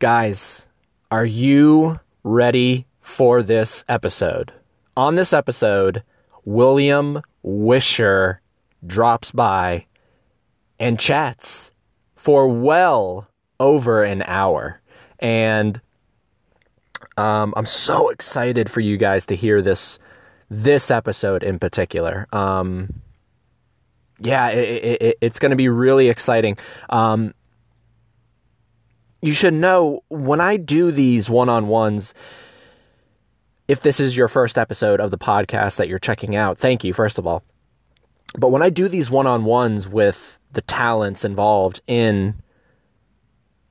Guys, are you ready for this episode? On this episode, William Wisher drops by and chats for well over an hour. And um, I'm so excited for you guys to hear this this episode in particular. Um, yeah, it, it, it's going to be really exciting. Um, you should know when I do these one on ones, if this is your first episode of the podcast that you're checking out, thank you, first of all. But when I do these one on ones with the talents involved in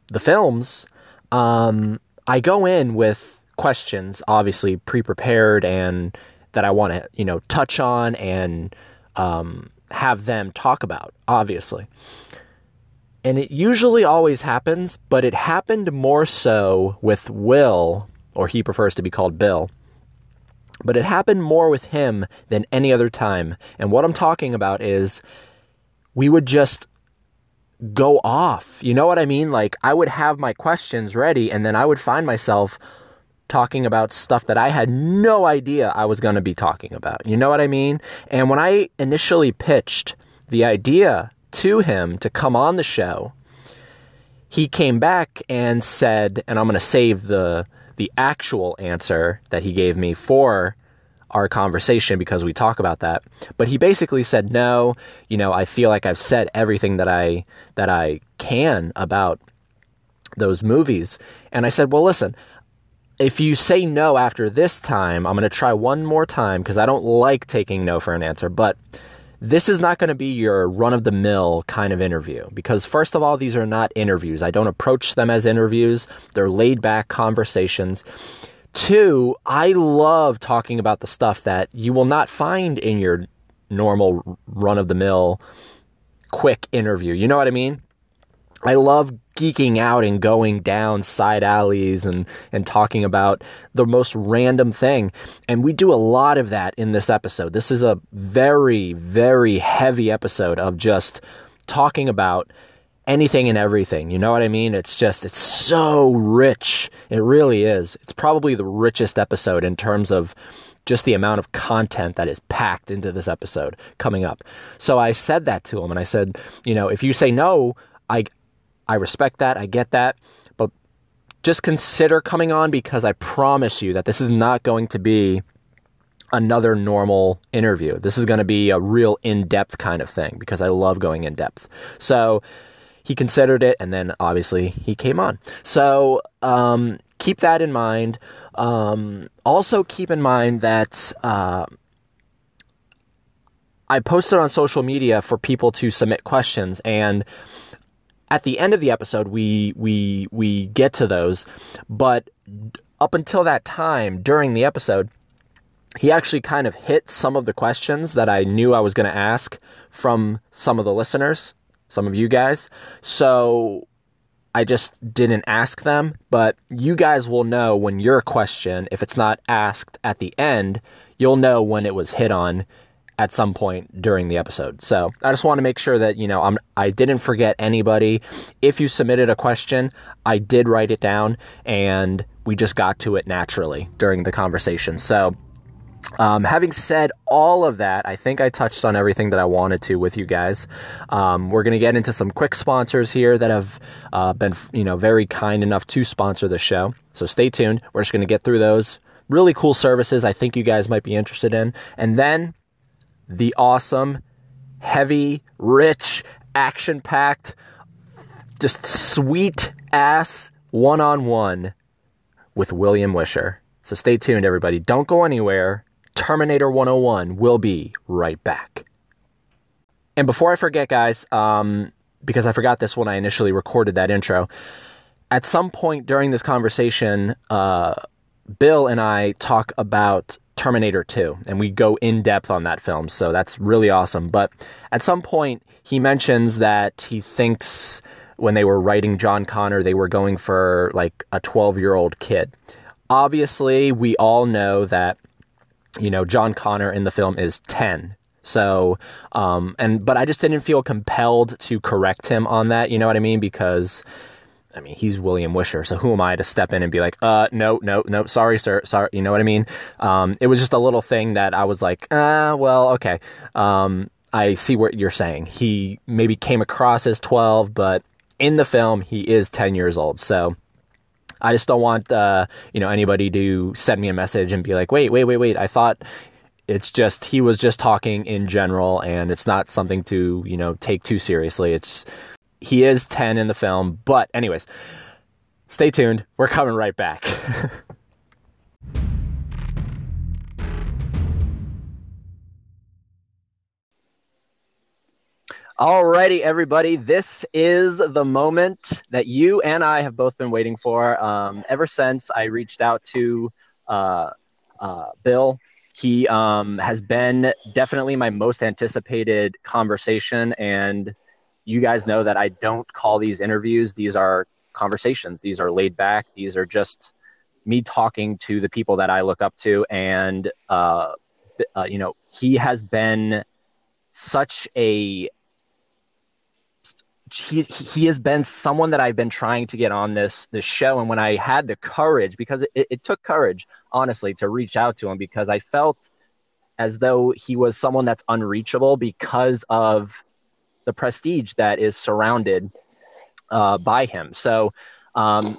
the films, um, I go in with questions, obviously pre prepared and that I want to, you know, touch on and um, have them talk about, obviously. And it usually always happens, but it happened more so with Will, or he prefers to be called Bill. But it happened more with him than any other time. And what I'm talking about is we would just go off. You know what I mean? Like, I would have my questions ready, and then I would find myself talking about stuff that I had no idea I was going to be talking about. You know what I mean? And when I initially pitched the idea to him to come on the show, he came back and said, and I'm going to save the the actual answer that he gave me for our conversation because we talk about that. But he basically said, "No, you know, I feel like I've said everything that I that I can about those movies." And I said, "Well, listen, if you say no after this time, I'm going to try one more time because I don't like taking no for an answer. But this is not going to be your run of the mill kind of interview because, first of all, these are not interviews. I don't approach them as interviews, they're laid back conversations. Two, I love talking about the stuff that you will not find in your normal run of the mill quick interview. You know what I mean? I love geeking out and going down side alleys and, and talking about the most random thing. And we do a lot of that in this episode. This is a very, very heavy episode of just talking about anything and everything. You know what I mean? It's just, it's so rich. It really is. It's probably the richest episode in terms of just the amount of content that is packed into this episode coming up. So I said that to him and I said, you know, if you say no, I I respect that. I get that. But just consider coming on because I promise you that this is not going to be another normal interview. This is going to be a real in depth kind of thing because I love going in depth. So he considered it and then obviously he came on. So um, keep that in mind. Um, also, keep in mind that. Uh, I posted on social media for people to submit questions and at the end of the episode we we we get to those but up until that time during the episode he actually kind of hit some of the questions that I knew I was going to ask from some of the listeners some of you guys. So I just didn't ask them but you guys will know when your question if it's not asked at the end you'll know when it was hit on at some point during the episode. So I just want to make sure that, you know, I'm, I didn't forget anybody. If you submitted a question, I did write it down and we just got to it naturally during the conversation. So, um, having said all of that, I think I touched on everything that I wanted to with you guys. Um, we're going to get into some quick sponsors here that have uh, been, you know, very kind enough to sponsor the show. So stay tuned. We're just going to get through those really cool services I think you guys might be interested in. And then the awesome, heavy, rich, action packed, just sweet ass one on one with William Wisher. So stay tuned, everybody. Don't go anywhere. Terminator 101 will be right back. And before I forget, guys, um, because I forgot this when I initially recorded that intro, at some point during this conversation, uh, Bill and I talk about Terminator 2, and we go in depth on that film. So that's really awesome. But at some point, he mentions that he thinks when they were writing John Connor, they were going for like a 12 year old kid. Obviously, we all know that, you know, John Connor in the film is 10. So, um, and, but I just didn't feel compelled to correct him on that. You know what I mean? Because I mean, he's William Wisher, so who am I to step in and be like, uh, no, no, no, sorry, sir, sorry, you know what I mean? Um, it was just a little thing that I was like, ah, well, okay. Um, I see what you're saying. He maybe came across as 12, but in the film, he is 10 years old. So I just don't want, uh, you know, anybody to send me a message and be like, wait, wait, wait, wait. I thought it's just, he was just talking in general and it's not something to, you know, take too seriously. It's, he is 10 in the film. But, anyways, stay tuned. We're coming right back. Alrighty, everybody. This is the moment that you and I have both been waiting for. Um, ever since I reached out to uh, uh, Bill, he um, has been definitely my most anticipated conversation. And you guys know that I don't call these interviews, these are conversations, these are laid back, these are just me talking to the people that I look up to. And, uh, uh you know, he has been such a he he has been someone that I've been trying to get on this this show, and when I had the courage, because it, it took courage, honestly, to reach out to him, because I felt as though he was someone that's unreachable because of the prestige that is surrounded uh, by him. So, um,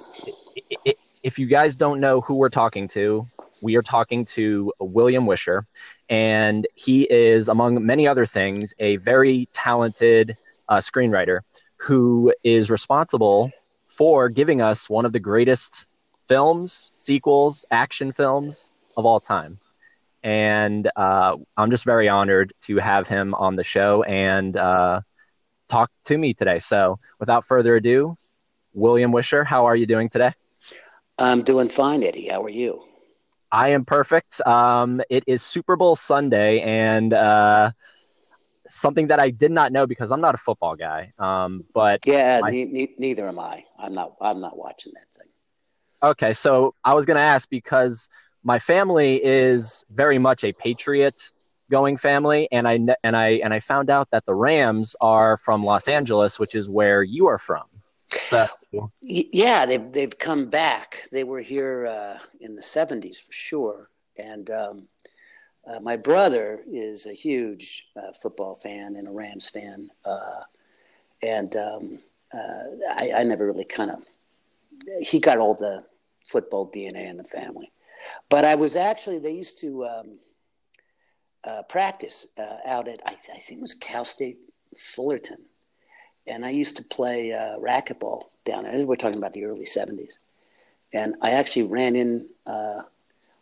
if you guys don't know who we're talking to, we are talking to William Wisher, and he is, among many other things, a very talented uh, screenwriter who is responsible for giving us one of the greatest films, sequels, action films of all time. And uh, I'm just very honored to have him on the show and uh, talk to me today. So, without further ado, William Wisher, how are you doing today? I'm doing fine, Eddie. How are you? I am perfect. Um, it is Super Bowl Sunday, and uh, something that I did not know because I'm not a football guy. Um, but yeah, my... ne- ne- neither am I. I'm not. I'm not watching that thing. Okay, so I was going to ask because my family is very much a Patriot going family, and I and I and I found out that the Rams are from Los Angeles, which is where you are from. So yeah, they've they've come back. They were here uh, in the '70s for sure, and um, uh, my brother is a huge uh, football fan and a Rams fan, uh, and um, uh, I, I, never really kind of. He got all the football DNA in the family, but I was actually they used to um, uh, practice uh, out at I, th- I, think it was Cal State Fullerton, and I used to play racquetball down there. We're talking about the early '70s, and I actually ran in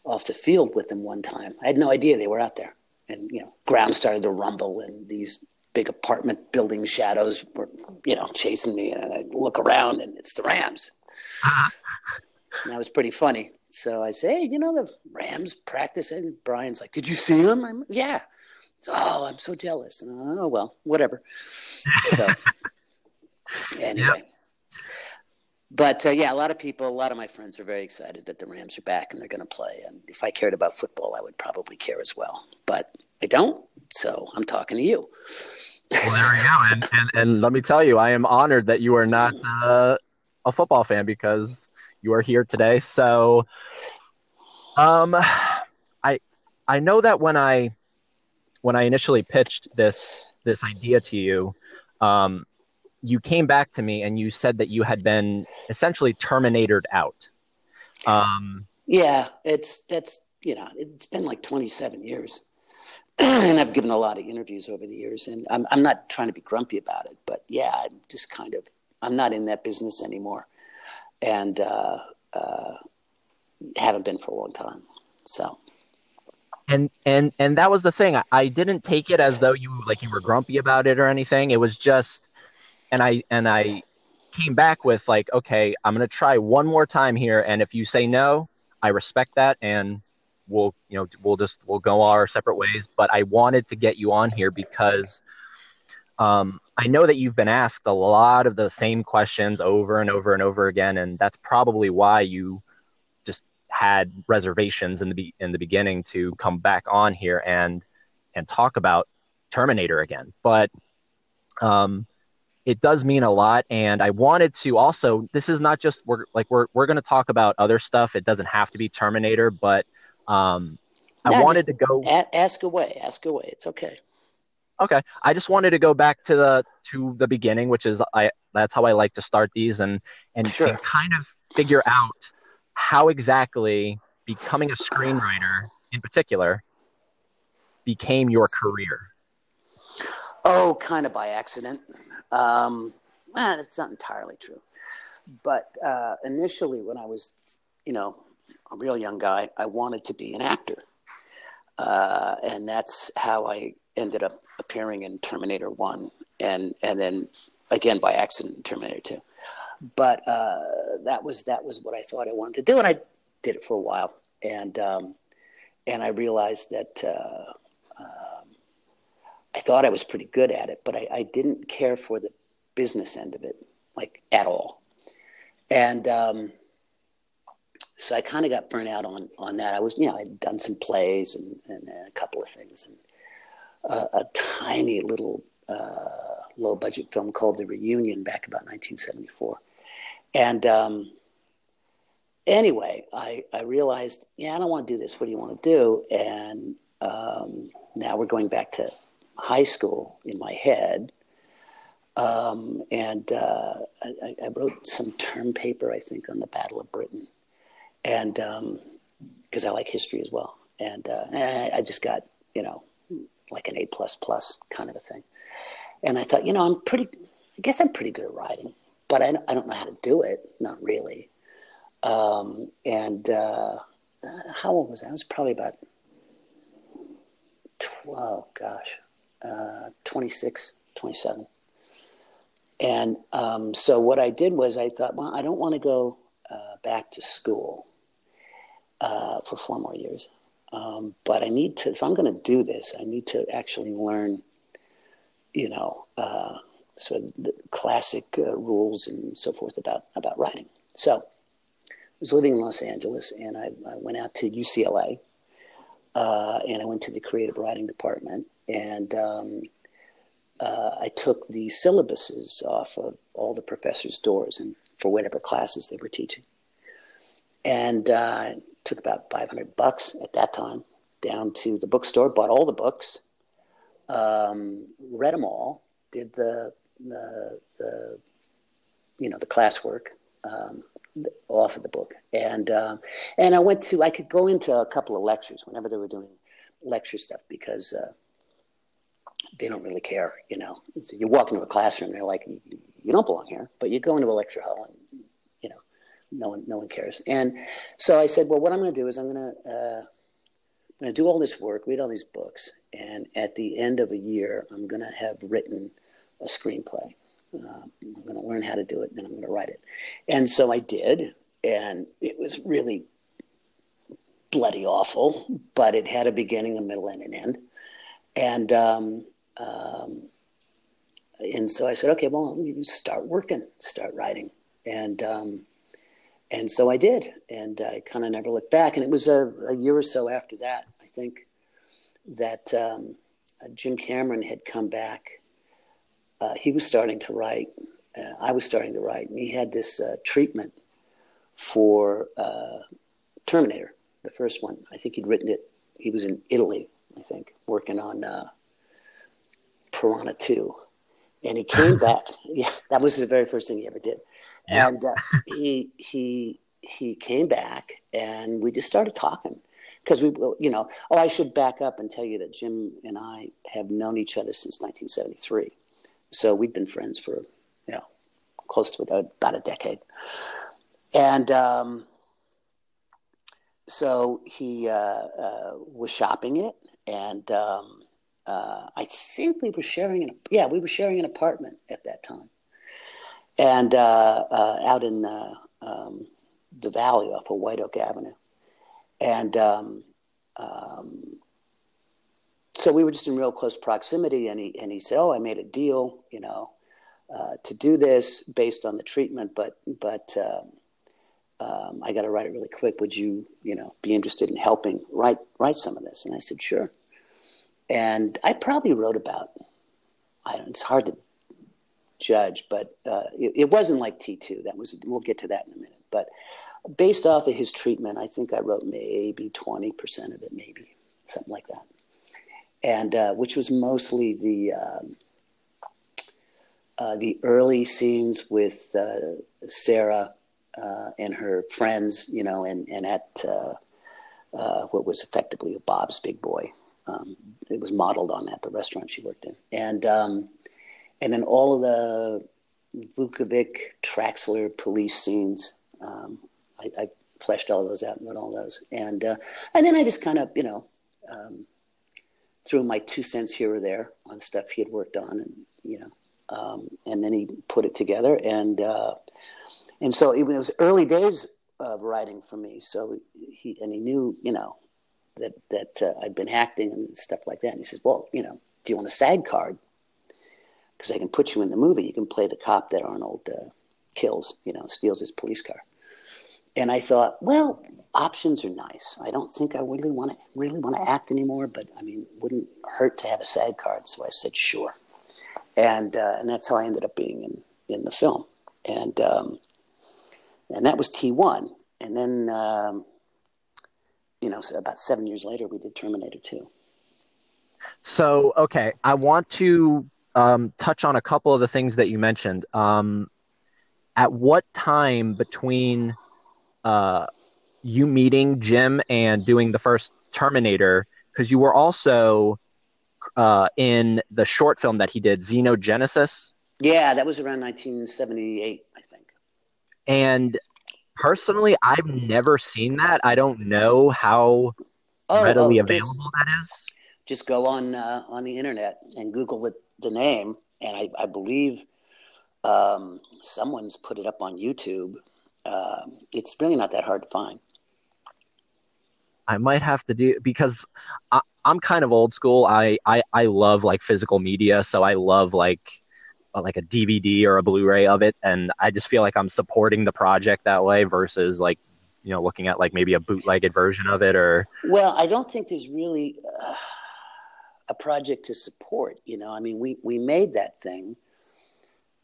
off the field with them one time. I had no idea they were out there. And, you know, ground started to rumble and these big apartment building shadows were, you know, chasing me. And I look around and it's the Rams. and that was pretty funny. So I say, hey, you know, the Rams practicing. And Brian's like, did you see them? I'm, yeah. oh, I'm so jealous. And, oh, well, whatever. So anyway. Yep but uh, yeah, a lot of people, a lot of my friends are very excited that the Rams are back and they're going to play. And if I cared about football, I would probably care as well. But I don't, so I'm talking to you. well, there we go. And, and, and let me tell you, I am honored that you are not uh, a football fan because you are here today. So, um, I I know that when I when I initially pitched this this idea to you, um, you came back to me and you said that you had been essentially terminated out. Um, yeah, it's that's you know it's been like 27 years, and I've given a lot of interviews over the years, and I'm I'm not trying to be grumpy about it, but yeah, I'm just kind of I'm not in that business anymore, and uh, uh, haven't been for a long time. So and and and that was the thing I, didn't take it as though you like you were grumpy about it or anything it was just and I and I came back with like, okay, I'm gonna try one more time here, and if you say no, I respect that, and we'll you know we'll just we'll go our separate ways. But I wanted to get you on here because um, I know that you've been asked a lot of the same questions over and over and over again, and that's probably why you just had reservations in the be- in the beginning to come back on here and and talk about Terminator again. But um, it does mean a lot. And I wanted to also, this is not just, we're like, we're, we're going to talk about other stuff. It doesn't have to be Terminator, but um, I No, wanted to go. a- ask away, ask away. It's okay. Okay. I just wanted to go back to the, to the beginning, which is I, that's how I like to start these and, and, Sure. and kind of figure out how exactly becoming a screenwriter in particular became your career. Oh, kind of by accident. Um, well, that's not entirely true. But uh, initially, when I was, you know, a real young guy, I wanted to be an actor. Uh, and that's how I ended up appearing in Terminator 1 and, and then again by accident in Terminator 2. But uh, that was that was what I thought I wanted to do, and I did it for a while, and um, and I realized that uh, I thought I was pretty good at it, but I, I didn't care for the business end of it, like at all. And um, so I kind of got burnt out on on that. I was, you know, I'd done some plays and, and a couple of things, and uh, a tiny little uh, low budget film called The Reunion back about 1974. And um, anyway, I, I realized, yeah, I don't want to do this. What do you want to do? And um, now we're going back to high school in my head. Um, and uh, I, I wrote some term paper, I think, on the Battle of Britain, and because I like history as well, and, uh, I just got you know like an A plus plus kind of a thing, and I thought, you know, I'm pretty, I guess I'm pretty good at writing, but I, I don't know how to do it, not really. Um, and uh, how old was I? I was probably about 12, gosh, uh, 26, 27. And um, so what I did was I thought, well, I don't want to go uh, back to school uh, for four more years. Um, but I need to, if I'm going to do this, I need to actually learn, you know, uh, sort of the classic uh, rules and so forth about, about writing. So I was living in Los Angeles and I, I went out to UCLA uh, and I went to the creative writing department and um, uh, I took the syllabuses off of all the professors' doors and for whatever classes they were teaching. And uh, took about 500 bucks at that time down to the bookstore, bought all the books, um, read them all, did the, the, the you know, the classwork um, off of the book. And, um, and I went to, I could go into a couple of lectures whenever they were doing lecture stuff because uh, they don't really care, you know. So you walk into a classroom, they're like, you don't belong here, but you go into a lecture hall and, no one, no one cares. And so I said, well, what I'm going to do is I'm going to, uh, I'm going to do all this work, read all these books, and at the end of a year, I'm going to have written a screenplay. Uh, I'm going to learn how to do it, and then I'm going to write it. And so I did, and it was really bloody awful, but it had a beginning, a middle, and an end. And um, um, and so I said, okay, well, you start working, start writing, and um, and so I did, and I kind of never looked back. And it was a, a, year or so after that, I think, that um, uh, Jim Cameron had come back. Uh, he was starting to write. Uh, I was starting to write, and he had this uh, treatment for uh, Terminator, the first one. I think he'd written it. He was in Italy, I think, working on uh, Piranha Two, and he came back. Yeah, that was the very first thing he ever did. And uh, he he he came back, and we just started talking. Because we, you know, oh, I should back up and tell you that Jim and I have known each other since 1973, so we've been friends for you know close to about a decade, and. Um, so he uh, uh, was shopping it, and um, uh, I think we were sharing an yeah we were sharing an apartment at that time, and uh, uh, out in uh, um, the valley off of White Oak Avenue, and um, um, so we were just in real close proximity. And he and he said, "Oh, I made a deal, you know, to do this based on the treatment, but but." Um, um, I got to write it really quick. Would you, you know, be interested in helping write write some of this? And I said, sure. And I probably wrote about. I don't, it's hard to judge, but uh, it, it, wasn't like T2. That was we'll get to that in a minute. But based off of his treatment, I think I wrote maybe twenty percent of it, maybe something like that, and uh, which was mostly the um, uh, the early scenes with uh, Sarah uh, and her friends, you know, and and at what was effectively Bob's Big Boy. Um, it was modeled on that, the restaurant she worked in, and um, and then all of the Vukovich, Traxler police scenes. Um, I, I, fleshed all those out and wrote all those, and uh, and then I just kind of you know um, threw my two cents here or there on stuff he had worked on, and you know, um, and then he put it together, and uh, and so it was early days of writing for me. So he and he knew you know that that uh, I'd been acting and stuff like that, and he says, well, you know, do you want a SAG card? Because I can put you in the movie. You can play the cop that Arnold uh, kills, you know, steals his police car. And I thought, well, options are nice. I don't think I really want to really want to act anymore, but I mean, wouldn't hurt to have a SAG card. So I said, sure. And uh, and that's how I ended up being in in the film. And um, and that was T one. And then um, you know, so about seven years later, we did Terminator two. So okay, I want to um, touch on a couple of the things that you mentioned. Um, at what time between uh, you meeting Jim and doing the first Terminator, because you were also uh, in the short film that he did, Xenogenesis? Yeah, that was around 1978, I think. And personally, I've never seen that. I don't know how oh, readily oh, available just, that is. Just go on uh, on the internet and Google it the name, and I, I believe um, someone's put it up on YouTube. Uh, it's really not that hard to find. I might have to do because I, am kind of old school. I, I I love like physical media, so I love like like a DVD or a Blu-ray of it, and I just feel like I'm supporting the project that way versus like you know looking at like maybe a bootlegged version of it or. Well, I don't think there's really. Uh a project to support. You know, I mean, we we made that thing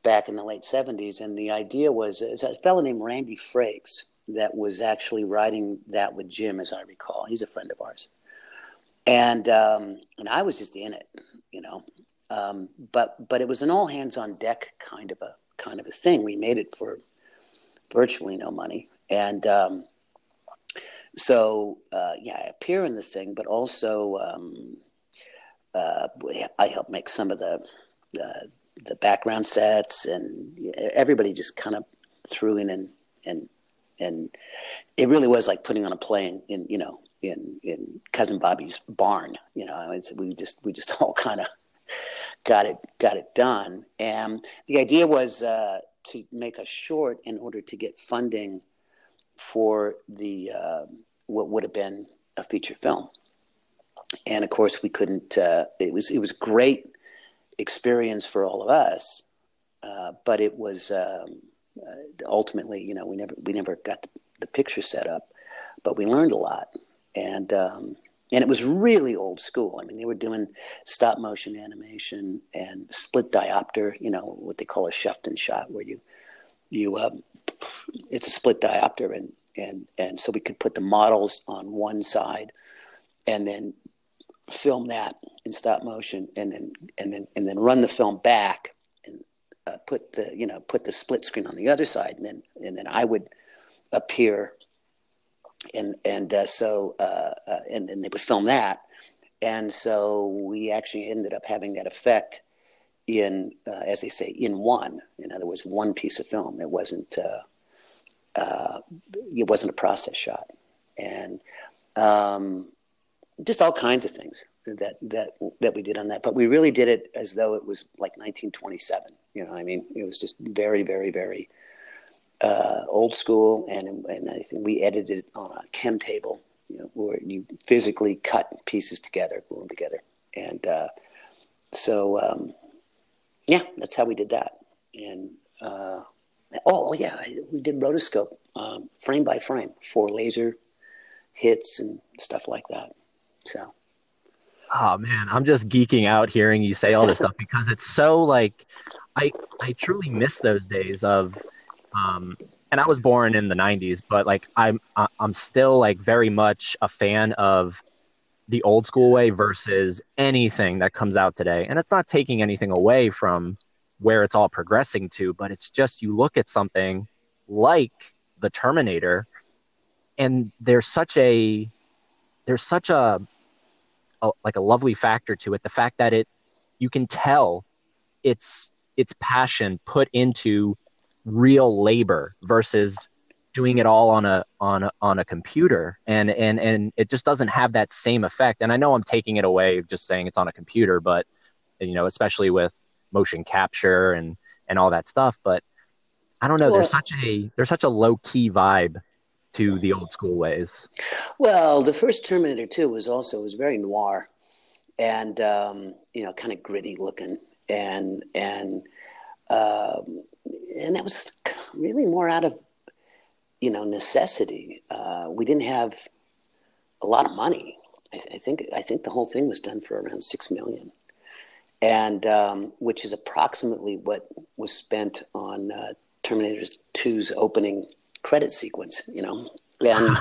back in the late '70s, and the idea was a fellow named Randy Frakes that was actually writing that with Jim, as I recall. He's a friend of ours, and um, and I was just in it, you know. Um, but but it was an all hands on deck kind of a kind of a thing. We made it for virtually no money, and um, so uh, yeah, I appear in the thing, but also um, uh, I helped make some of the uh, the background sets, and everybody just kind of threw in and and and it really was like putting on a play in, in you know in in cousin Bobby's barn. You know, we just we just all kind of got it got it done, and the idea was uh, to make a short in order to get funding for the uh, what would have been a feature film and of course we couldn't. Uh, it was it was great experience for all of us, uh, but it was um, uh, ultimately, you know, we never we never got the, the, picture set up, but we learned a lot, and um, and it was really old school. I mean, they were doing stop motion animation and split diopter, you know, what they call a Schüfftan shot, where you you um, it's a split diopter, and and and so we could put the models on one side and then film that in stop motion and then and then and then run the film back and uh, put the you know put the split screen on the other side and then and then I would appear and and uh, so uh, uh and then they would film that. And so we actually ended up having that effect in uh, as they say in one. In other words one piece of film. It wasn't uh, it wasn't a process shot. And um, just all kinds of things that that that we did on that. But we really did it as though it was like 1927. You know, I mean, it was just very, very, very uh, old school, and and I think we edited it on a KEM table, you know, where you physically cut pieces together, glue them together, and uh, so um, yeah, that's how we did that. And uh, oh yeah, we did rotoscope um, frame by frame for laser hits and stuff like that. So, oh man, I'm just geeking out hearing you say all this stuff because it's so like I I truly miss those days of, um, and I was born in the '90s, but like I'm I'm still like very much a fan of the old school way versus anything that comes out today. And it's not taking anything away from where it's all progressing to, but it's just you look at something like the Terminator, and there's such a there's such a, a like a lovely factor to it. The fact that it you can tell it's its passion put into real labor versus doing it all on a on a, on a computer and and and it just doesn't have that same effect and i know i'm taking it away just saying it's on a computer but you know especially with motion capture and and all that stuff but i don't know there's such a there's such a low key vibe to the old school ways well the first terminator 2 was also was very noir and um, you know kind of gritty looking and and um, and that was really more out of you know necessity. Uh, we didn't have a lot of money. I, I, think I think the whole thing was done for around six million, and um, which is approximately what was spent on uh, Terminator 2's opening credit sequence. You know, and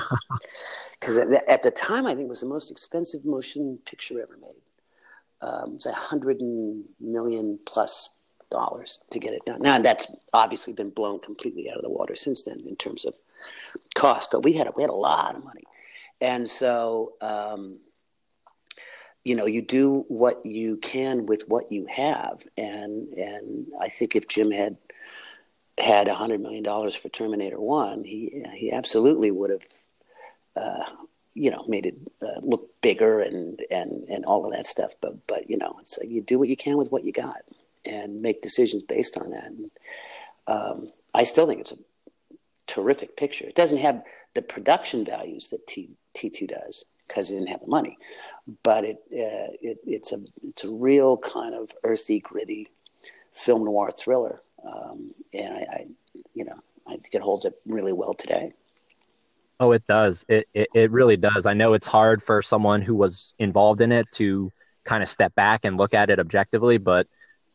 because at, at, the time I think it was the most expensive motion picture ever made. Um, it was a hundred million plus dollars to get it done. Now that's obviously been blown completely out of the water since then in terms of cost, but we had a, we had a lot of money, and so um, you know you do what you can with what you have, and and I think if Jim had had a hundred million dollars for Terminator One, he he absolutely would have. Uh, you know, made it uh, look bigger and, and, and all of that stuff. But, but, you know, it's like you do what you can with what you got and make decisions based on that. And, um, I still think it's a terrific picture. It doesn't have the production values that T T2 does because it didn't have the money, but it, uh, it it's a it's a real kind of earthy, gritty film noir thriller, um, and I, I, you know I think it holds up really well today. Oh, it does. It, it it really does. I know it's hard for someone who was involved in it to kind of step back and look at it objectively, but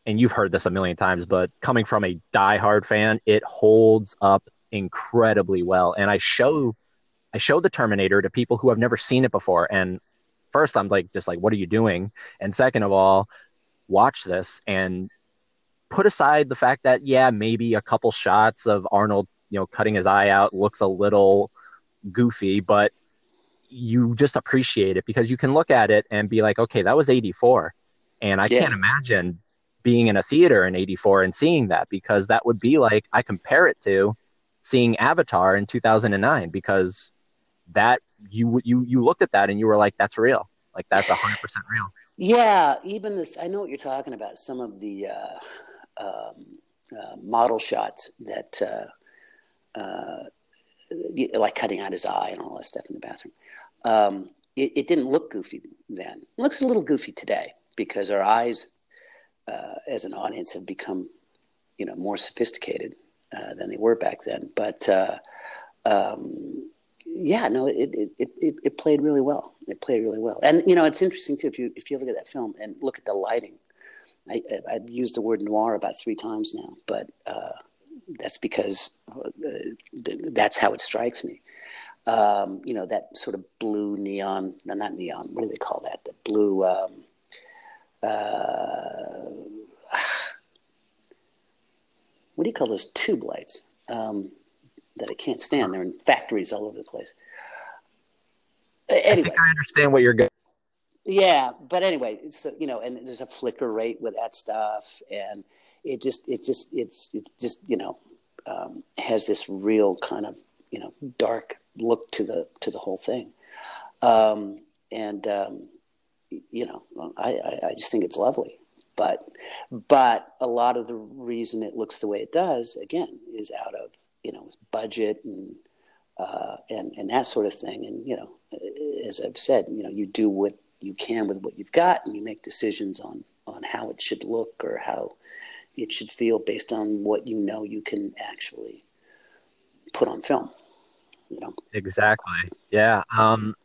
and you've heard this a million times, but coming from a die-hard fan, it holds up incredibly well. And I show I show the Terminator to people who have never seen it before. And first I'm like just like, what are you doing? And second of all, watch this and put aside the fact that yeah, maybe a couple shots of Arnold, you know, cutting his eye out looks a little goofy, but you just appreciate it because you can look at it and be like, okay, that was 84. And I yeah. can't imagine being in a theater in 84 and seeing that because that would be like I compare it to seeing Avatar in 2009 because that you you you looked at that and you were like that's real like that's 100% real yeah even this i know what you're talking about some of the uh, um, uh, model shots that uh, uh like cutting out his eye and all that stuff in the bathroom um, it, it, didn't look goofy then it looks a little goofy today because our eyes uh, as an audience have become you know more sophisticated uh, than they were back then. But um, yeah, no, it, it, it, it played really well. It played really well, and you know, it's interesting too if you if you look at that film and look at the lighting. I, have used the word noir about three times now, but uh, that's because uh, that's how it strikes me. Um, you know, that sort of blue neon, no, not neon, what do they call that? The blue, um, uh, what do you call those tube lights um, that I can't stand? They're in factories all over the place. Anyway, I think I understand what you're going. Yeah, but anyway, so you know, and there's a flicker rate with that stuff, and it just, it just, it's, it just, you know, um, has this real kind of you know dark look to the to the whole thing, um, and um, you know, I, I, I just think it's lovely. But but a lot of the reason it looks the way it does, again, is out of you know budget and uh, and and that sort of thing. And you know, as I've said, you know, you do what you can with what you've got, and you make decisions on on how it should look or how it should feel based on what you know you can actually put on film. You know exactly, yeah. Um,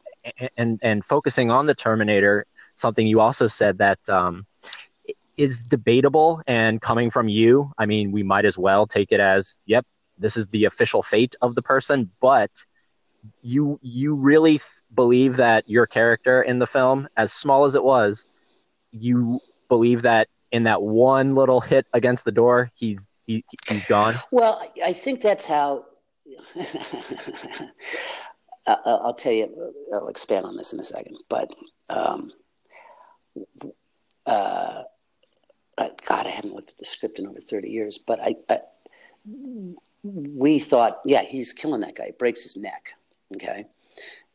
and and focusing on the Terminator, something you also said that um, is debatable and coming from you, I mean, we might as well take it as, yep, this is the official fate of the person, but you you really believe that your character in the film, as small as it was, you believe that in that one little hit against the door, he's he, he's gone. Well, I think that's how. I'll tell you. I'll expand on this in a second, but um, uh, God, I haven't looked at the script in over thirty years, but I, I we thought, yeah, he's killing that guy. He breaks his neck. Okay.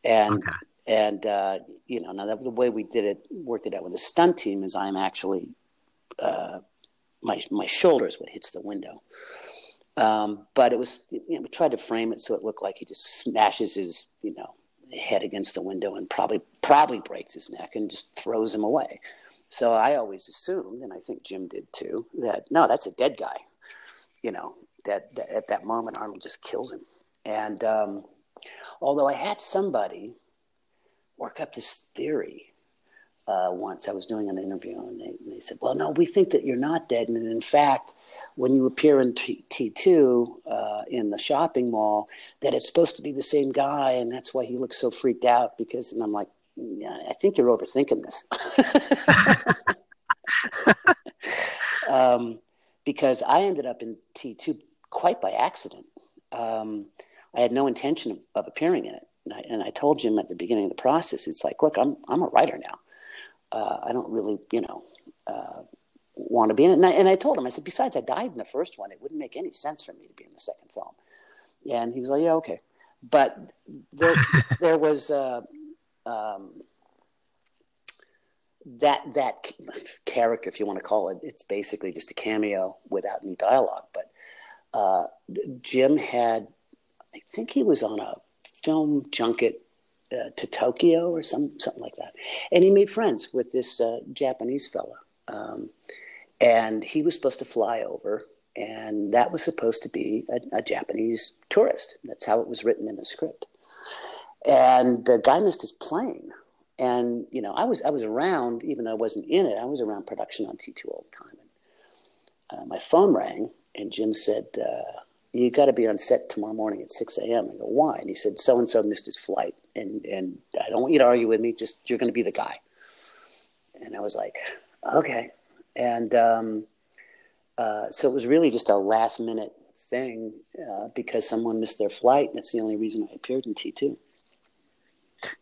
And, okay. and, uh, you know, now that, the way we did it, worked it out with the stunt team is I'm actually, uh, my, my shoulder is what hits the window. Um, but it was, you know, we tried to frame it so it looked like he just smashes his, you know, head against the window and probably, probably breaks his neck and just throws him away. So I always assumed, and I think Jim did too, that no, that's a dead guy. You know, that, that at that moment Arnold just kills him. And um, although I had somebody work up this theory uh, once, I was doing an interview and they, they, said, "Well, no, we think that you're not dead, and in fact." When you appear in T two uh, in the shopping mall, that it's supposed to be the same guy, and that's why he looks so freaked out. Because, and I'm like, yeah, I think you're overthinking this. um, because I ended up in T2 quite by accident. Um, I had no intention of, of appearing in it. And I, and I, told Jim at the beginning of the process, it's like, look, I'm, I'm a writer now. Uh, I don't really, you know, uh, want to be in it. And I, and I, told him, I said, besides, I died in the first one. It wouldn't make any sense for me to be in the second film. And he was like, yeah, okay. But there, there was uh, um, that that character, if you want to call it. It's basically just a cameo without any dialogue. But uh, Jim had, I think he was on a film junket uh, to Tokyo or some something like that, and he made friends with this uh, Japanese fella, um, and he was supposed to fly over, and that was supposed to be a, a Japanese tourist. That's how it was written in the script, and the guy missed his plane. And you know, I was I was around, even though I wasn't in it. I was around production on T two all the time. And uh, my phone rang, and Jim said, uh, "You got to be on set tomorrow morning at 6 a.m." I go, "Why?" And he said, "So and so missed his flight, and and I don't want you to argue with me. Just you're going to be the guy." And I was like, "Okay." And um, uh, so it was really just a last minute thing uh, because someone missed their flight. And that's the only reason I appeared in T2.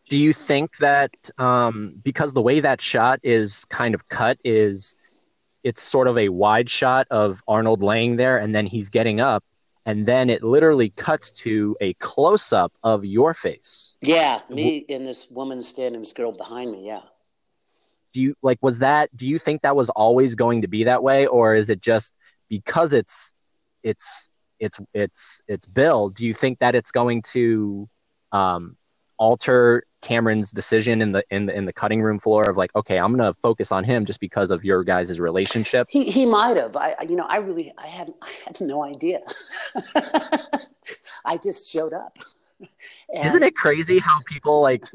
Do you think that um, because the way that shot is kind of cut is it's sort of a wide shot of Arnold laying there and then he's getting up and then it literally cuts to a close up of your face. Yeah, me and this woman standing, this girl behind me. Yeah. Do you like? Was that? Do you think that was always going to be that way, or is it just because it's it's it's it's it's Bill? Do you think that it's going to um, alter Cameron's decision in the in the in the cutting room floor of like, okay, I'm gonna focus on him just because of your guys' relationship? He he might have. I you know I really I had I had no idea. I just showed up. And, Isn't it crazy how people like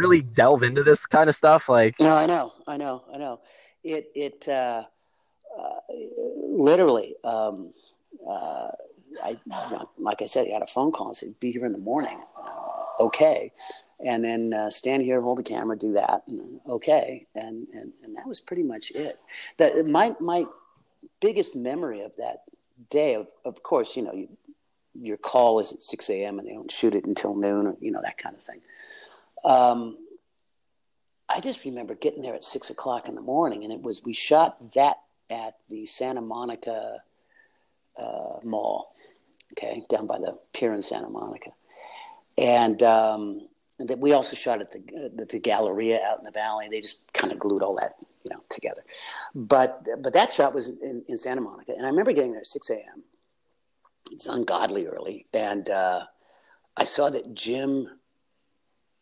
really delve into this kind of stuff? Like, no, I know, I know, I know. It it uh, uh, literally. Um, uh, I like I said, I got a phone call and said, "Be here in the morning." okay and then uh, stand here, hold the camera, do that, and, okay, and, and and that was pretty much it. That my my biggest memory of that day, of of course, you know, you, your call is at six a.m. and they don't shoot it until noon, or you know that kind of thing. Um, I just remember getting there at six o'clock in the morning, and it was we shot that at the Santa Monica uh, Mall, okay, down by the pier in Santa Monica and um, that we also shot at the uh, the Galleria out in the valley. They just kind of glued all that you know together. But but that shot was in, in Santa Monica, and I remember getting there at six a.m. It's ungodly early, and uh, I saw that Jim.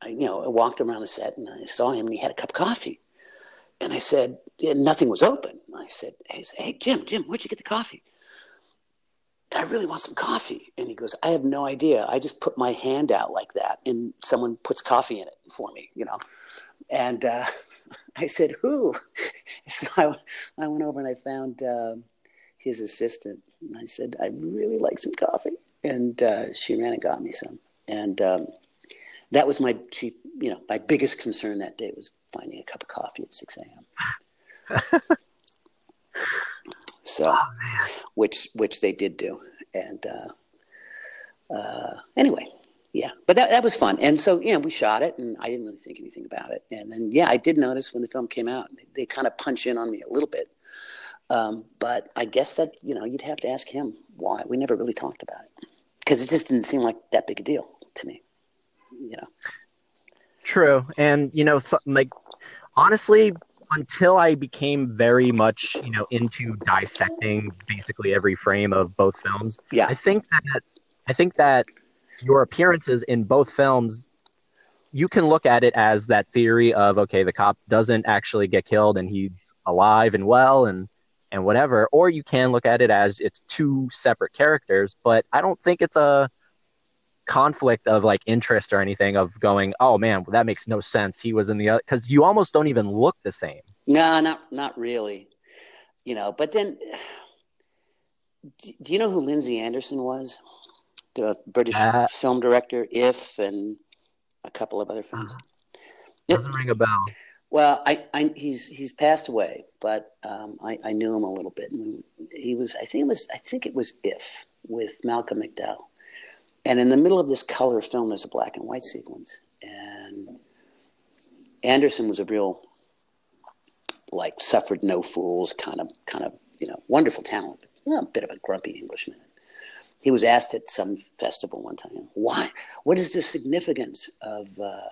I, you know, I walked around the set and I saw him, and he had a cup of coffee. And I said, nothing was open. I said, hey, hey, Jim, Jim, where'd you get the coffee? I really want some coffee. And he goes, I have no idea. I just put my hand out like that and someone puts coffee in it for me, you know. And uh, I said, "Who?" So I, I went over and I found um, his assistant, and I said, "I really like some coffee," and uh, she ran and got me some. And um, that was my chief, you know, my biggest concern that day was finding a cup of coffee at six a.m. so, Oh, which which they did do, and uh, uh, anyway, yeah, but that that was fun. And so, yeah, we shot it, and I didn't really think anything about it. And then, yeah, I did notice when the film came out, they, they kind of punch in on me a little bit. Um, but I guess that you know you'd have to ask him why. We never really talked about it because it just didn't seem like that big a deal to me. You know. True, and you know, so, like honestly, until I became very much you know into dissecting basically every frame of both films, Yeah. I think that I think that your appearances in both films, you can look at it as that theory of okay, the cop doesn't actually get killed and he's alive and well and and whatever, or you can look at it as it's two separate characters. But I don't think it's a conflict of like interest or anything of going, oh man, that makes no sense. He was in the other because you almost don't even look the same. No, not not really. You know, but then, do you know who Lindsay Anderson was? The British Uh, film director, If, and a couple of other films. Yep. Doesn't ring a bell. Well, I, I he's he's passed away, but um, I, I knew him a little bit. And he was, I think it was, I think it was If with Malcolm McDowell. And in the middle of this color film, there's a black and white sequence, and Anderson was a real, like, suffered no fools kind of, kind of, you know, wonderful talent, but, you know, a bit of a grumpy Englishman. He was asked at some festival one time, "Why? What is the significance of?" Uh,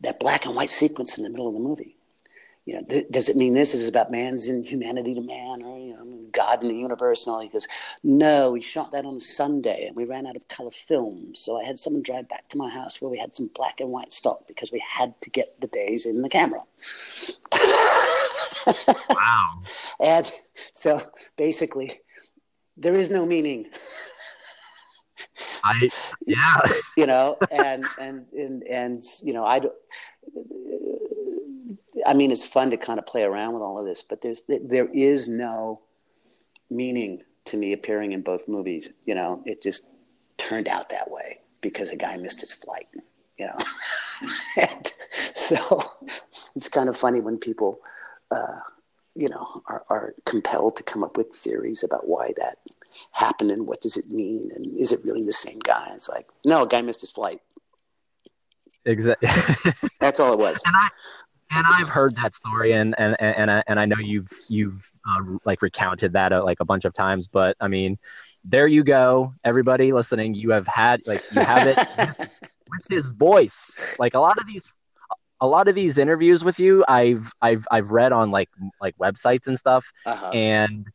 that black and white sequence in the middle of the movie. You know, th- does it mean this is about man's inhumanity to man or you know, God in the universe and all? He goes, no, we shot that on Sunday and we ran out of color film. So I had someone drive back to my house where we had some black and white stock because we had to get the days in the camera. Wow. And so basically, there is no meaning. I yeah. you know, and and and and you know, I. I mean, it's fun to kind of play around with all of this, but there's there is no meaning to me appearing in both movies. You know, it just turned out that way because a guy missed his flight. You know, and so it's kind of funny when people, uh, you know, are, are compelled to come up with theories about why that happened and what does it mean and is it really the same guy? It's like, no, a guy missed his flight. Exactly. That's all it was. and I and I've heard that story, and and and I, and I know you've you've uh, like recounted that uh, like a bunch of times. But I mean, there you go, everybody listening. You have had like you have it with his voice. Like a lot of these, a lot of these interviews with you, I've I've I've read on like like websites and stuff, Uh-huh. and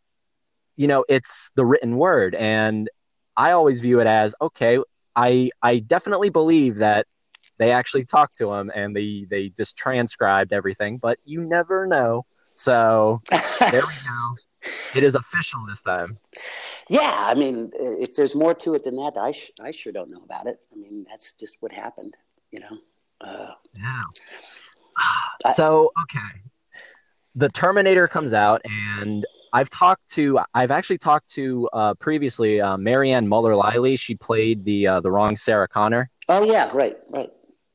you know it's the written word, and I always view it as okay. I I definitely believe that they actually talked to him and they they just transcribed everything but you never know. So there we go. It is official this time. Yeah, I mean, if there's more to it than that, I sh- I sure don't know about it. I mean, that's just what happened, you know. Uh, yeah. I- so okay. The terminator comes out and i've talked to i've actually talked to uh, previously uh, Marianne Muellerleile. She played the uh, the wrong sarah connor. Oh yeah, right, right.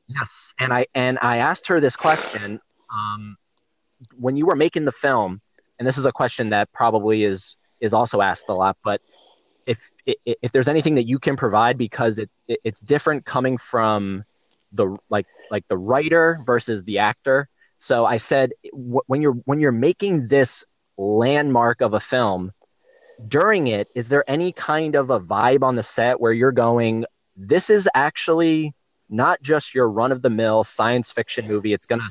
Yes, and I and I asked her this question um, when you were making the film, and this is a question that probably is is also asked a lot. But if if there's anything that you can provide, because it, it it's different coming from the like like the writer versus the actor. So I said when you're when you're making this landmark of a film, during it, is there any kind of a vibe on the set where you're going, this is actually not just your run of the mill science fiction movie. It's going to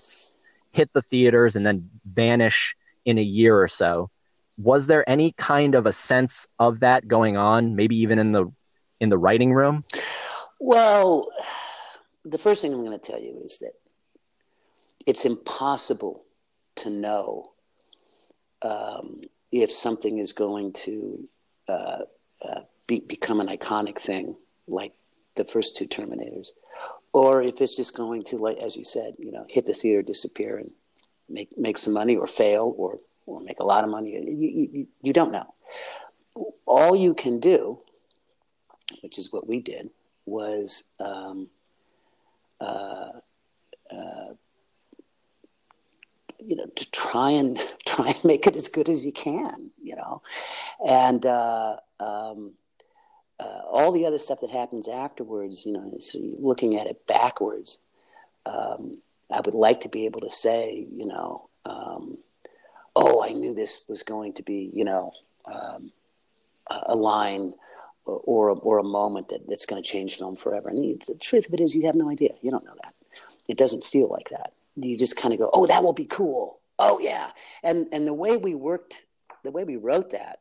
hit the theaters and then vanish in a year or so. Was there any kind of a sense of that going on, maybe even in the in the writing room? Well, the first thing I'm going to tell you is that it's impossible to know um, if something is going to uh, uh, be, become an iconic thing like the first two Terminators, or if it's just going to, like as you said, you know, hit the theater, disappear, and make make some money, or fail, or or make a lot of money. You you, you don't know. All you can do, which is what we did, was um, uh, uh, you know to try and try and make it as good as you can, you know, and. Uh, um, uh, all the other stuff that happens afterwards, you know, so looking at it backwards, um, I would like to be able to say, you know, um, oh, I knew this was going to be, you know, um, a line or, or a moment that, that's going to change film forever. And the truth of it is, you have no idea. You don't know that. It doesn't feel like that. You just kind of go, oh, that will be cool. Oh, yeah. And, and the way we worked, the way we wrote that,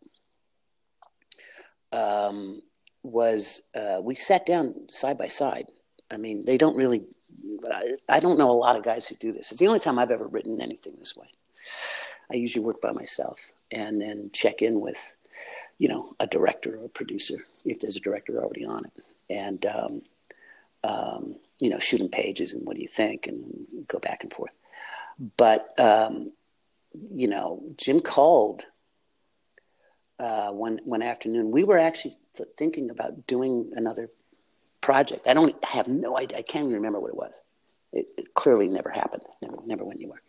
um, was uh, we sat down side by side. I mean, they don't really. I, I don't know a lot of guys who do this. It's the only time I've ever written anything this way. I usually work by myself and then check in with, you know, a director or a producer if there's a director already on it, and um, um, you know, shoot shooting pages and what do you think, and go back and forth. But um, you know, Jim called uh, one one afternoon. We were actually th- thinking about doing another project. I don't have no idea. I can't even remember what it was. It, it, clearly never happened. Never never went anywhere.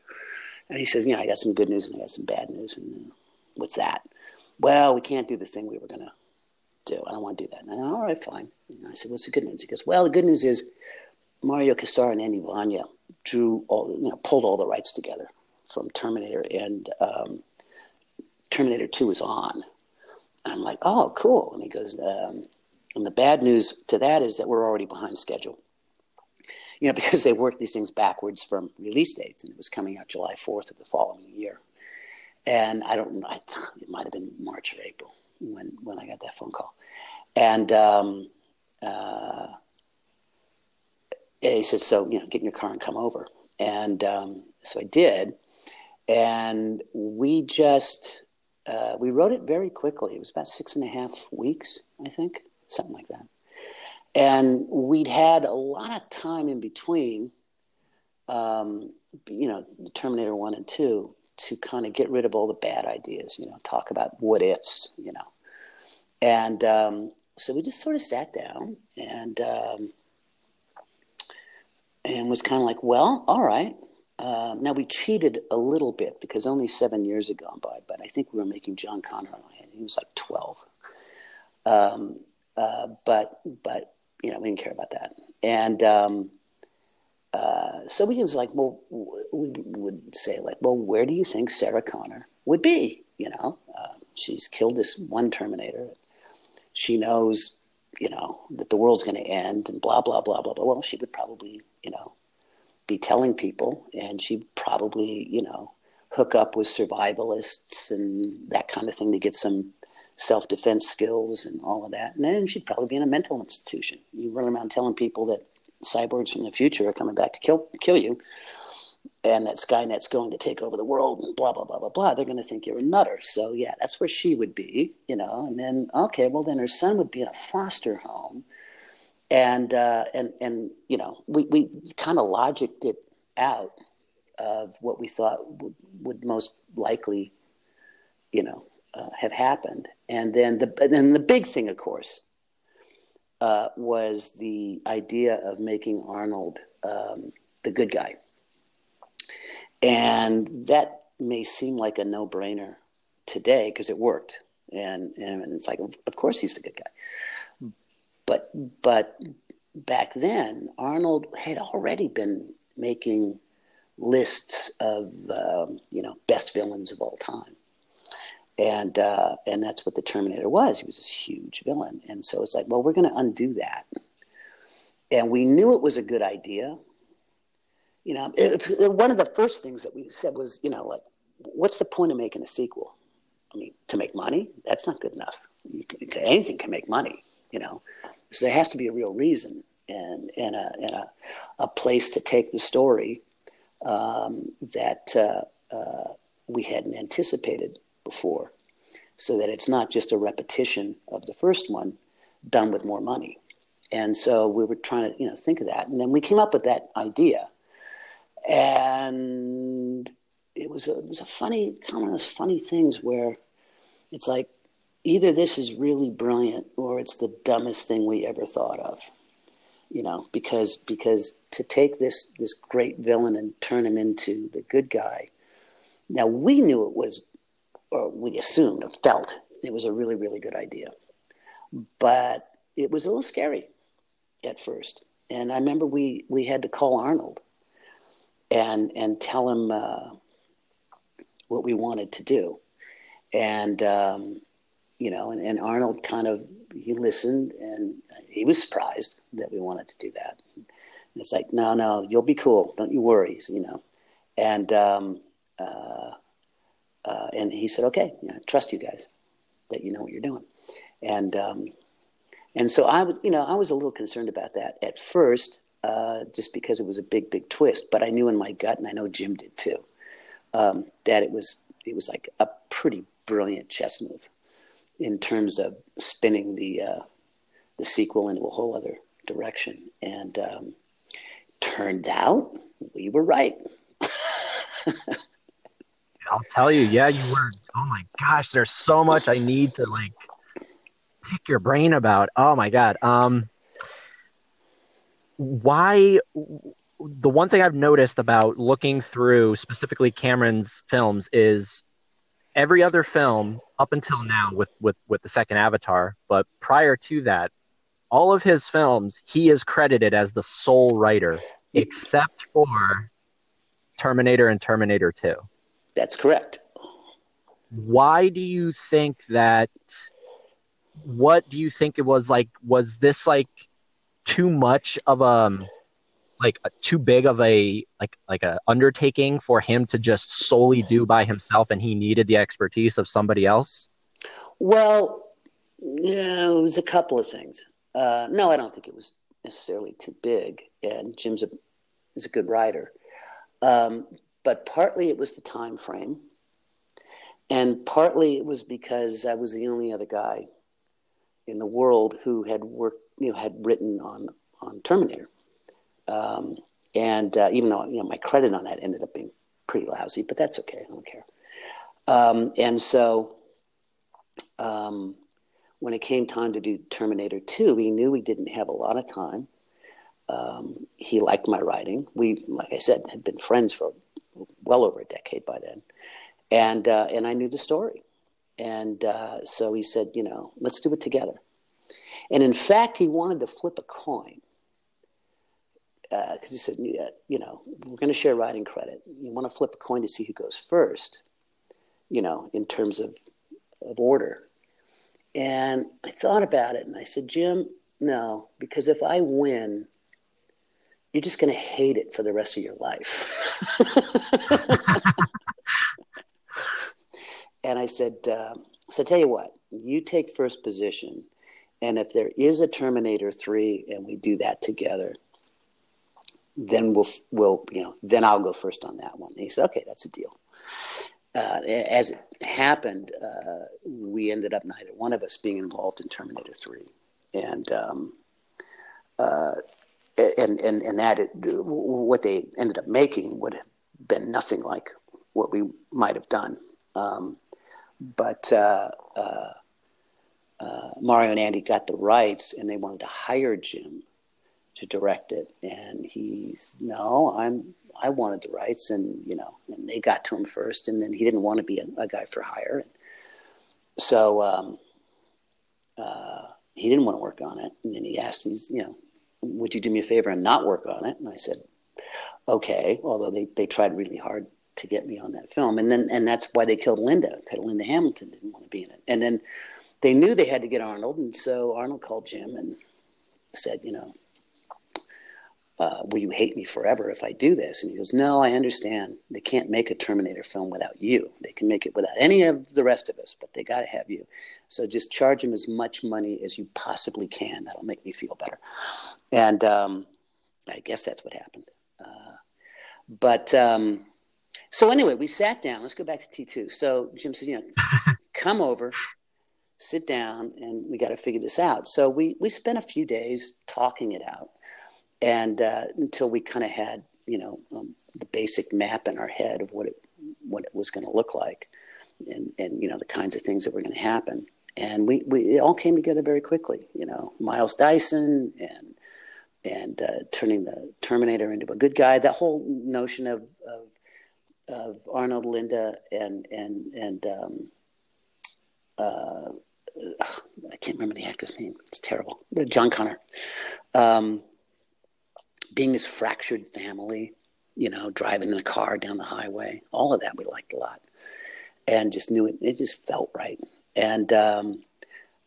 And he says, "You know, I got some good news and I got some bad news. And uh, what's that? Well, we can't do the thing we were gonna do. I don't want to do that." And I, all right, fine. And I said, "What's the good news?" He goes, "Well, the good news is Mario Kassar and Andy Vajna drew all, you know, pulled all the rights together from Terminator, and um, Terminator Two is on." I'm like, oh, cool. And he goes, um, and the bad news to that is that we're already behind schedule. You know, because they worked these things backwards from release dates, and it was coming out July 4th of the following year. And I don't, I it might have been March or April when when I got that phone call, and um, uh, he said, so you know, get in your car and come over. And um, so I did, and we just uh, we wrote it very quickly. It was about six and a half weeks, I think, something like that. And we'd had a lot of time in between, um, you know, Terminator 1 and 2 to kind of get rid of all the bad ideas, you know, talk about what ifs, you know. And um, so we just sort of sat down and um, and was kind of like, well, all right, um, now we cheated a little bit because only seven years had gone by, but I think we were making John Connor. He was like twelve, um, uh, but but you know we didn't care about that, and um, uh, so we was like, well, we would say like, well, where do you think Sarah Connor would be? You know, uh, she's killed this one Terminator. She knows, you know, that the world's going to end, and blah blah blah blah blah. Well, she would probably, you know, be telling people, and she'd probably, you know, hook up with survivalists and that kind of thing to get some self defense skills and all of that. And then she'd probably be in a mental institution. You run around telling people that cyborgs from the future are coming back to kill kill you, and that Skynet's going to take over the world and blah blah blah blah blah. They're going to think you're a nutter. So yeah, that's where she would be, you know. And then okay, well then her son would be in a foster home and uh, and and you know we we kind of logicked it out of what we thought would, would most likely you know uh, have happened. And then the and then the big thing of course uh, was the idea of making Arnold um, the good guy. And that may seem like a no-brainer today because it worked. And and it's like of course he's the good guy but but back then, Arnold had already been making lists of um, you know best villains of all time, and uh, and that's what the Terminator was. He was this huge villain, and so it's like, well, we're going to undo that, and we knew it was a good idea. You know, it's one of the first things that we said was, you know, like, what's the point of making a sequel? I mean, to make money, that's not good enough. Can, anything can make money, you know. So there has to be a real reason and, and, a, and a, a place to take the story um, that uh, uh, we hadn't anticipated before. So that it's not just a repetition of the first one done with more money. and so we were trying to you know think of that, and then we came up with that idea, and it was a, it was a funny kind of those funny things where it's like either this is really brilliant or it's the dumbest thing we ever thought of you know because because to take this this great villain and turn him into the good guy. Now we knew it was or we assumed or felt it was a really really good idea but it was a little scary at first. And i remember we we had to call arnold and and tell him uh, what we wanted to do. And um, you know and, and arnold kind of he listened and he was surprised that we wanted to do that. And it's like, no, no, you'll be cool. Don't you worry, you know. And um, uh, uh, and he said, okay, trust you guys that you know what you're doing. And um, and so I was, you know, I was a little concerned about that at first, uh, just because it was a big, big twist. But I knew in my gut, and I know Jim did too, um, that it was it was like a pretty brilliant chess move in terms of spinning the uh, the sequel into a whole other direction. And um, turned out we were right. I'll tell you, yeah, you were. Oh my gosh, there's so much I need to like pick your brain about. Oh my god. Um, why? The one thing I've noticed about looking through specifically Cameron's films is every other film up until now with with with the second Avatar, but prior to that, all of his films, he is credited as the sole writer, except for Terminator and Terminator 2. That's correct. Why do you think that? What do you think it was like? Was this like too much of a like a, too big of a like like a undertaking for him to just solely do by himself, and he needed the expertise of somebody else? Well, yeah, it was a couple of things. Uh, no, I don't think it was necessarily too big. And Jim's a is a good writer, um, but partly it was the time frame, and partly it was because I was the only other guy in the world who had worked, you know, had written on on Terminator. Um, and uh, even though you know my credit on that ended up being pretty lousy, but that's okay. I don't care. Um, and so um, when it came time to do Terminator 2, we knew we didn't have a lot of time. Um, he liked my writing. We, like I said, had been friends for well over a decade by then. And, uh, and I knew the story. And uh, so he said, you know, let's do it together. And in fact, he wanted to flip a coin because uh, he said, yeah, you know, we're going to share writing credit. You want to flip a coin to see who goes first, you know, in terms of, of order. And I thought about it and I said, Jim, no, because if I win, you're just going to hate it for the rest of your life. and I said, uh, so tell you what, you take first position. And if there is a Terminator 3 and we do that together, then we'll, we'll, you know, then I'll go first on that one. And he said, okay, that's a deal uh, as it happened, uh, we ended up neither one of us being involved in Terminator Three, and um, uh, and and and that it, what they ended up making would have been nothing like what we might have done. Um, but uh, uh, uh, Mario and Andy got the rights, and they wanted to hire Jim to direct it, and he's no, I'm I wanted the rights, and you know, and they got to him first, and then he didn't want to be a, a guy for hire, so um, uh, he didn't want to work on it. And then he asked, he's you know, would you do me a favor and not work on it? And I said, okay. Although they they tried really hard to get me on that film, and then and that's why they killed Linda because Linda Hamilton didn't want to be in it, and then they knew they had to get Arnold, and so Arnold called Jim and said, you know, uh, will you hate me forever if I do this? And he goes, no, I understand. They can't make a Terminator film without you. They can make it without any of the rest of us, but they got to have you. So just charge them as much money as you possibly can. That'll make me feel better. And um, I guess that's what happened. Uh, but um, so anyway, we sat down. Let's go back to T2. So Jim said, you know, come over. sit down and we got to figure this out. So we, we spent a few days talking it out and uh, until we kind of had, you know, um, the basic map in our head of what it, what it was going to look like and, and, you know, the kinds of things that were going to happen. And we, we, it all came together very quickly, you know, Miles Dyson and, and uh, turning the Terminator into a good guy, that whole notion of, of, of Arnold, Linda, and, and, and, um, uh, I can't remember the actor's name. It's terrible. John Connor. Um, being this fractured family, you know, driving in a car down the highway, all of that we liked a lot, and just knew it. It just felt right, and um,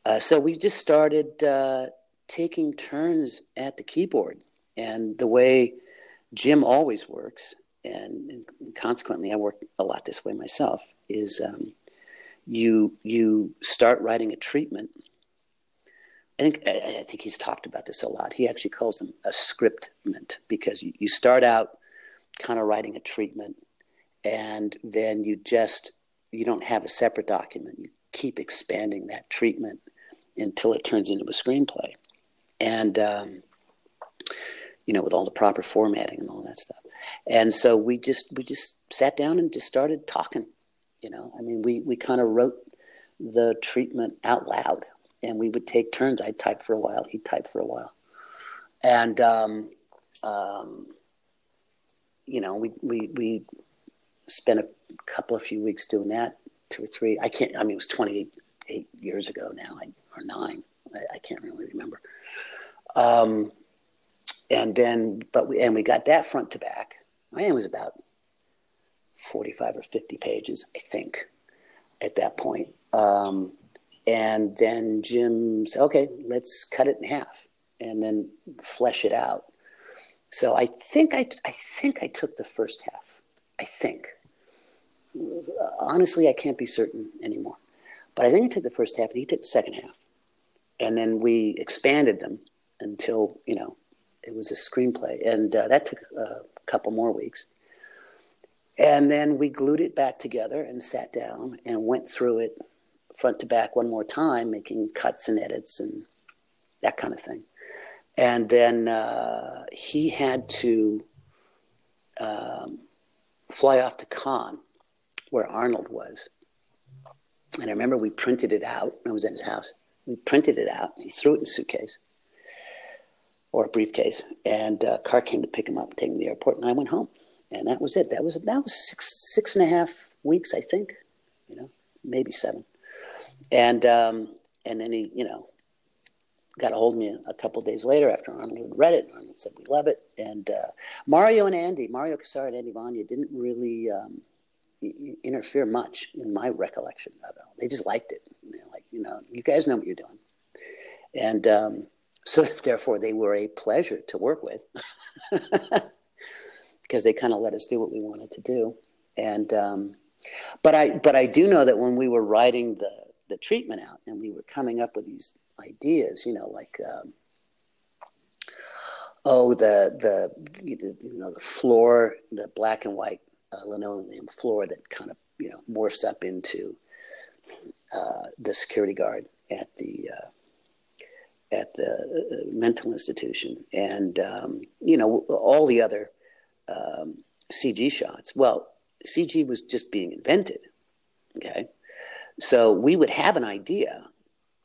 uh, so we just started uh, taking turns at the keyboard, and the way Jim always works, and, consequently I work a lot this way myself, is um, you you start writing a treatment. I think I, think he's talked about this a lot. He actually calls them a scriptment because you, you start out kind of writing a treatment, and then you just you don't have a separate document. You keep expanding that treatment until it turns into a screenplay, and um, you know with all the proper formatting and all that stuff. And so we just we just sat down and just started talking you know, I mean, we, we kind of wrote the treatment out loud and we would take turns. I'd type for a while, he'd type for a while. And, um, um, you know, we, we, we spent a couple of few weeks doing that, two or three. I can't, I mean, it was 28 years ago now, or nine. I, I can't really remember. Um, and then, but we, and we got that front to back. I mean, it was about 45 or 50 pages, I think, at that point. Um, and then Jim said, okay, let's cut it in half and then flesh it out. So I think I, I think I took the first half. I think. Honestly, I can't be certain anymore. But I think I took the first half and he took the second half. And then we expanded them until, you know, it was a screenplay. And uh, that took a couple more weeks. And then we glued it back together and sat down and went through it front to back one more time, making cuts and edits and that kind of thing. And then uh, he had to um, fly off to Cannes, where Arnold was. And I remember we printed it out. I was at his house. We printed it out. He threw it in a suitcase or a briefcase. And a car came to pick him up, take him to the airport, and I went home and that was it. That was was six six and a half weeks, I think. You know, maybe seven. And um, and then he, you know, got a hold of me a couple days later after Arnold had read it. Arnold said we love it. And uh, Mario and Andy, Mario Kassar and Andy Vajna, didn't really um, interfere much in my recollection of it. They just liked it. They're like, you know, you guys know what you're doing. And um, so therefore, they were a pleasure to work with. because they kind of let us do what we wanted to do. And um, but I but I do know that when we were writing the the treatment out and we were coming up with these ideas, you know, like um, oh the the you know the floor, the black and white uh, linoleum floor that kind of you know morphs up into uh, the security guard at the uh, at the uh, mental institution, and um, you know all the other um, CG shots. Well, CG was just being invented. Okay. So we would have an idea,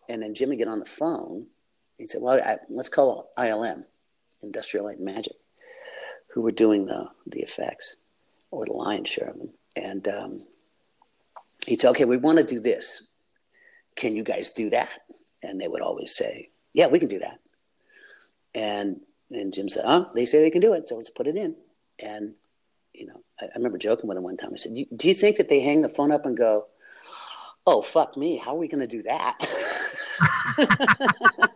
and then Jimmy get on the phone. He'd say, Well, I, let's call ILM, Industrial Light and Magic, who were doing the, the effects or the lion's share of them. And um, he'd say, Okay, we want to do this. Can you guys do that? And they would always say, Yeah, we can do that. And and Jim said, Oh, they say they can do it, so let's put it in. And, you know, I, I remember joking with him one time. I said, Do you think that they hang the phone up and go, oh, fuck me, how are we going to do that?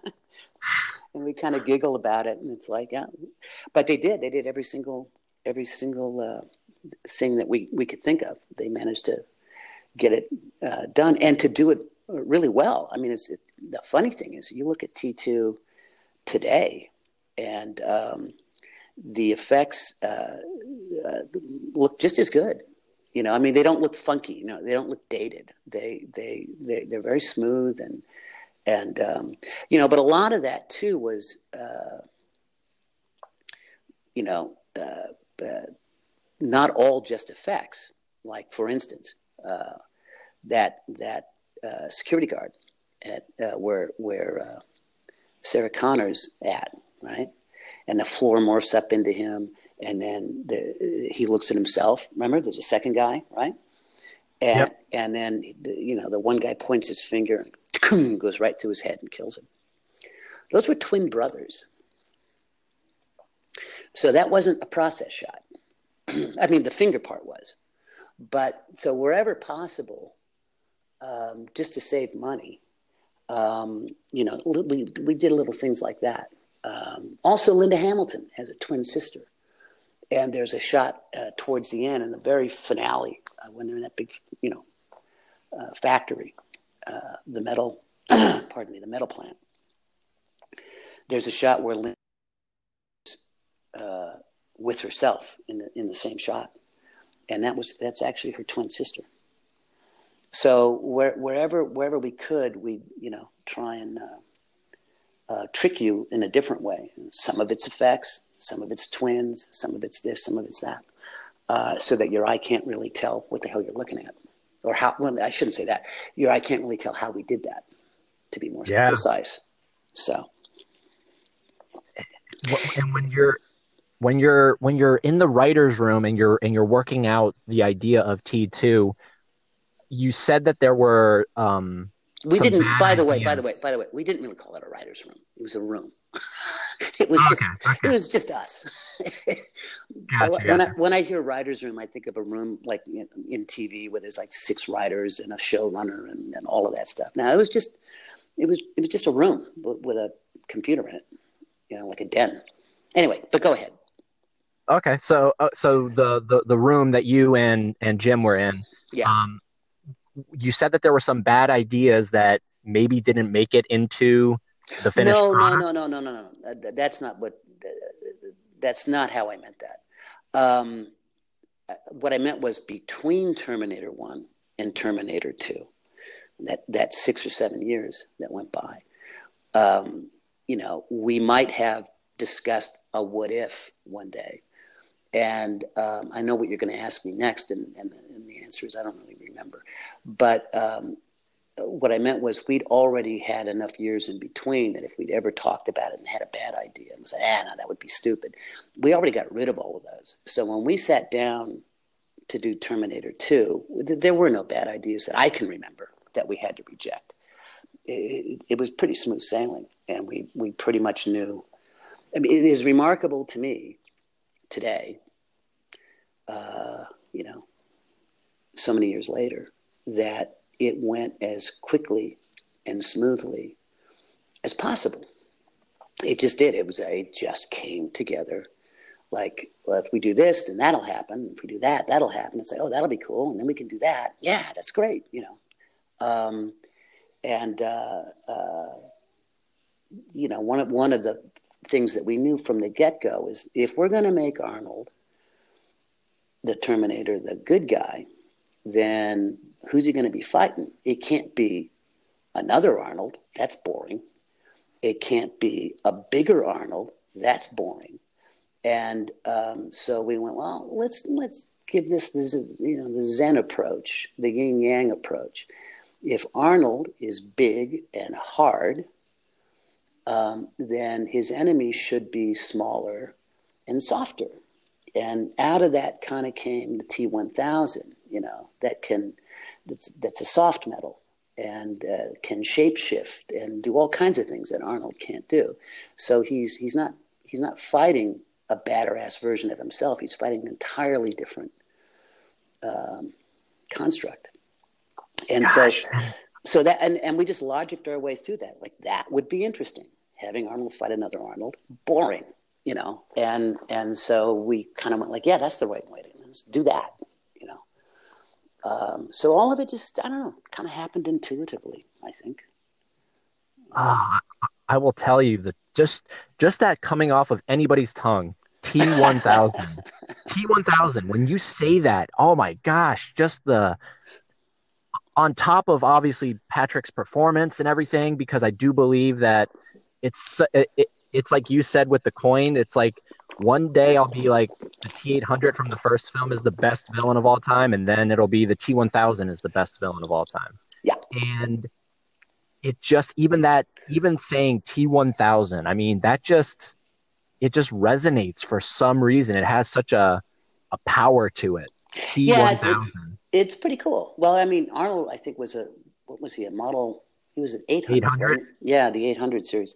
and we kind of giggle about it. And it's like, yeah. But they did. They did every single, every single uh, thing that we, we could think of. They managed to get it uh, done and to do it really well. I mean, it's, it, the funny thing is, you look at T2 today, and um, the effects uh, uh, look just as good. You know, I mean, they don't look funky. You know, they don't look dated. They they they they're very smooth and and um, you know, but a lot of that too was, uh, you know, uh, uh, not all just effects. Like for instance, uh, that that uh, security guard at uh, where where Sarah Connor's at, right, and the floor morphs up into him and then the, he looks at himself. Remember, there's a second guy, right? And yep. and then the, you know the one guy points his finger and goes right through his head and kills him. Those were twin brothers. So that wasn't a process shot. I mean, the finger part was, but so wherever possible, um, just to save money, um, you know, we we did little things like that. Um, also, Linda Hamilton has a twin sister and there's a shot uh, towards the end in the very finale uh, when they're in that big, you know, uh, factory, uh, the metal, pardon me, the metal plant. There's a shot where Lynn uh, with herself in the in the same shot, and that was that's actually her twin sister. So where, wherever wherever we could, we you know try and uh, trick you in a different way. Some of its effects, some of it's twins, some of it's this, some of it's that, uh, so that your eye can't really tell what the hell you're looking at, or how. Well, I shouldn't say that. Your eye can't really tell how we did that, to be more yeah. precise. So, and when you're when you're when you're in the writers' room and you're and you're working out the idea of T two, you said that there were. Um, we didn't. By the way, by the way, by the way, we didn't really call it a writers' room. It was a room. it was okay, just okay. it was just us. gotcha, when, gotcha. I, when I hear writers' room, I think of a room like in, in TV where there's like six writers and a showrunner and, and all of that stuff. Now it was just it was it was just a room with, with a computer in it, you know, like a den. Anyway, but go ahead. Okay, so uh, so the, the the room that you and and Jim were in, yeah. Um, you said that there were some bad ideas that maybe didn't make it into the finished no, product? No, no, no, no, no, no. That's not what. That's not how I meant that. Um, what I meant was between Terminator One and Terminator Two, that that six or seven years that went by. Um, you know, we might have discussed a what if one day, and um, I know what you're going to ask me next, and, and, and, the answer is I don't really remember. But um, what I meant was we'd already had enough years in between that if we'd ever talked about it and had a bad idea and said, ah, no, that would be stupid, we already got rid of all of those. So when we sat down to do Terminator 2, there were no bad ideas that I can remember that we had to reject. It, it was pretty smooth sailing, and we, we pretty much knew. I mean, it is remarkable to me today, uh, you know, so many years later, that it went as quickly and smoothly as possible. It just did. It was. It just came together. Like, well, if we do this, then that'll happen. If we do that, that'll happen. It's like, oh, that'll be cool, and then we can do that. Yeah, that's great. You know, um, and uh, uh, you know, one of one of the things that we knew from the get go is if we're going to make Arnold the Terminator the good guy, then who's he going to be fighting? It can't be another Arnold. That's boring. It can't be a bigger Arnold. That's boring. And um, so we went, well, let's let's give this the you know the Zen approach, the Yin Yang approach. If Arnold is big and hard, um, then his enemies should be smaller and softer. And out of that kind of came the T1000, you know, that can that's that's a soft metal and uh, can shapeshift and do all kinds of things that Arnold can't do. So he's he's not he's not fighting a badder ass version of himself. He's fighting an entirely different um, construct. And Gosh. so so that and, and we just logicked our way through that. Like that would be interesting. Having Arnold fight another Arnold, boring, you know. And and so we kind of went like, yeah, that's the right way to let's do that. Um, so all of it just, I don't know, kind of happened intuitively, I think. Uh, I will tell you that just just that coming off of anybody's tongue, T1000. T1000. When you say that, oh my gosh, just the on top of obviously Patrick's performance and everything, because I do believe that it's it, it, it's like you said with the coin. It's like one day I'll be like the T800 from the first film is the best villain of all time, and then it'll be the T1000 is the best villain of all time. Yeah, and it just even that even saying T1000, I mean that just it just resonates for some reason. It has such a a power to it. T1000. Yeah, it, it's pretty cool. Well, I mean, Arnold, I think was a what was he a model? He was an 800. 800? Yeah, the 800 series,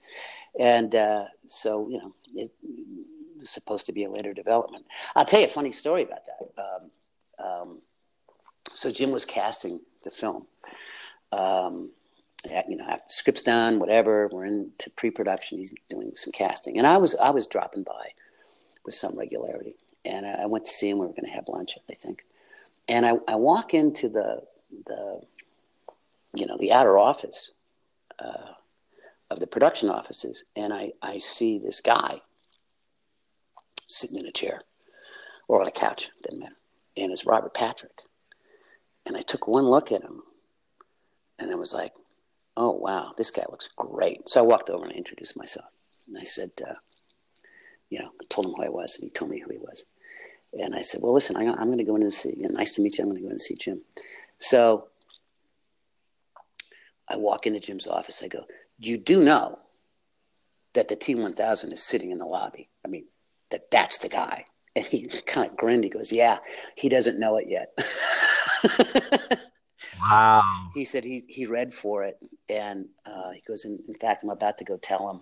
and uh, so you know it was supposed to be a later development. I'll tell you a funny story about that. Um, um, so Jim was casting the film. Um, you know, after script's done, whatever, we're into pre-production. He's doing some casting, and I was I was dropping by with some regularity, and I went to see him. We were going to have lunch, I think, and I, I walk into the the you know the outer office uh, of the production offices, and I I see this guy sitting in a chair or on a couch, doesn't matter, and it's Robert Patrick, and I took one look at him, and I was like, oh wow, this guy looks great. So I walked over and I introduced myself, and I said, uh, you know, I told him who I was, and he told me who he was. And I said, well, listen, I, am going to go in and see. You know, nice to meet you. I'm going to go in and see Jim. So I walk into Jim's office. I go, you do know that the T1000 is sitting in the lobby. I mean, that that's the guy. And he kind of grinned. He goes, yeah, he doesn't know it yet. wow. He said he, he read for it. And uh, he goes, in, in fact, I'm about to go tell him,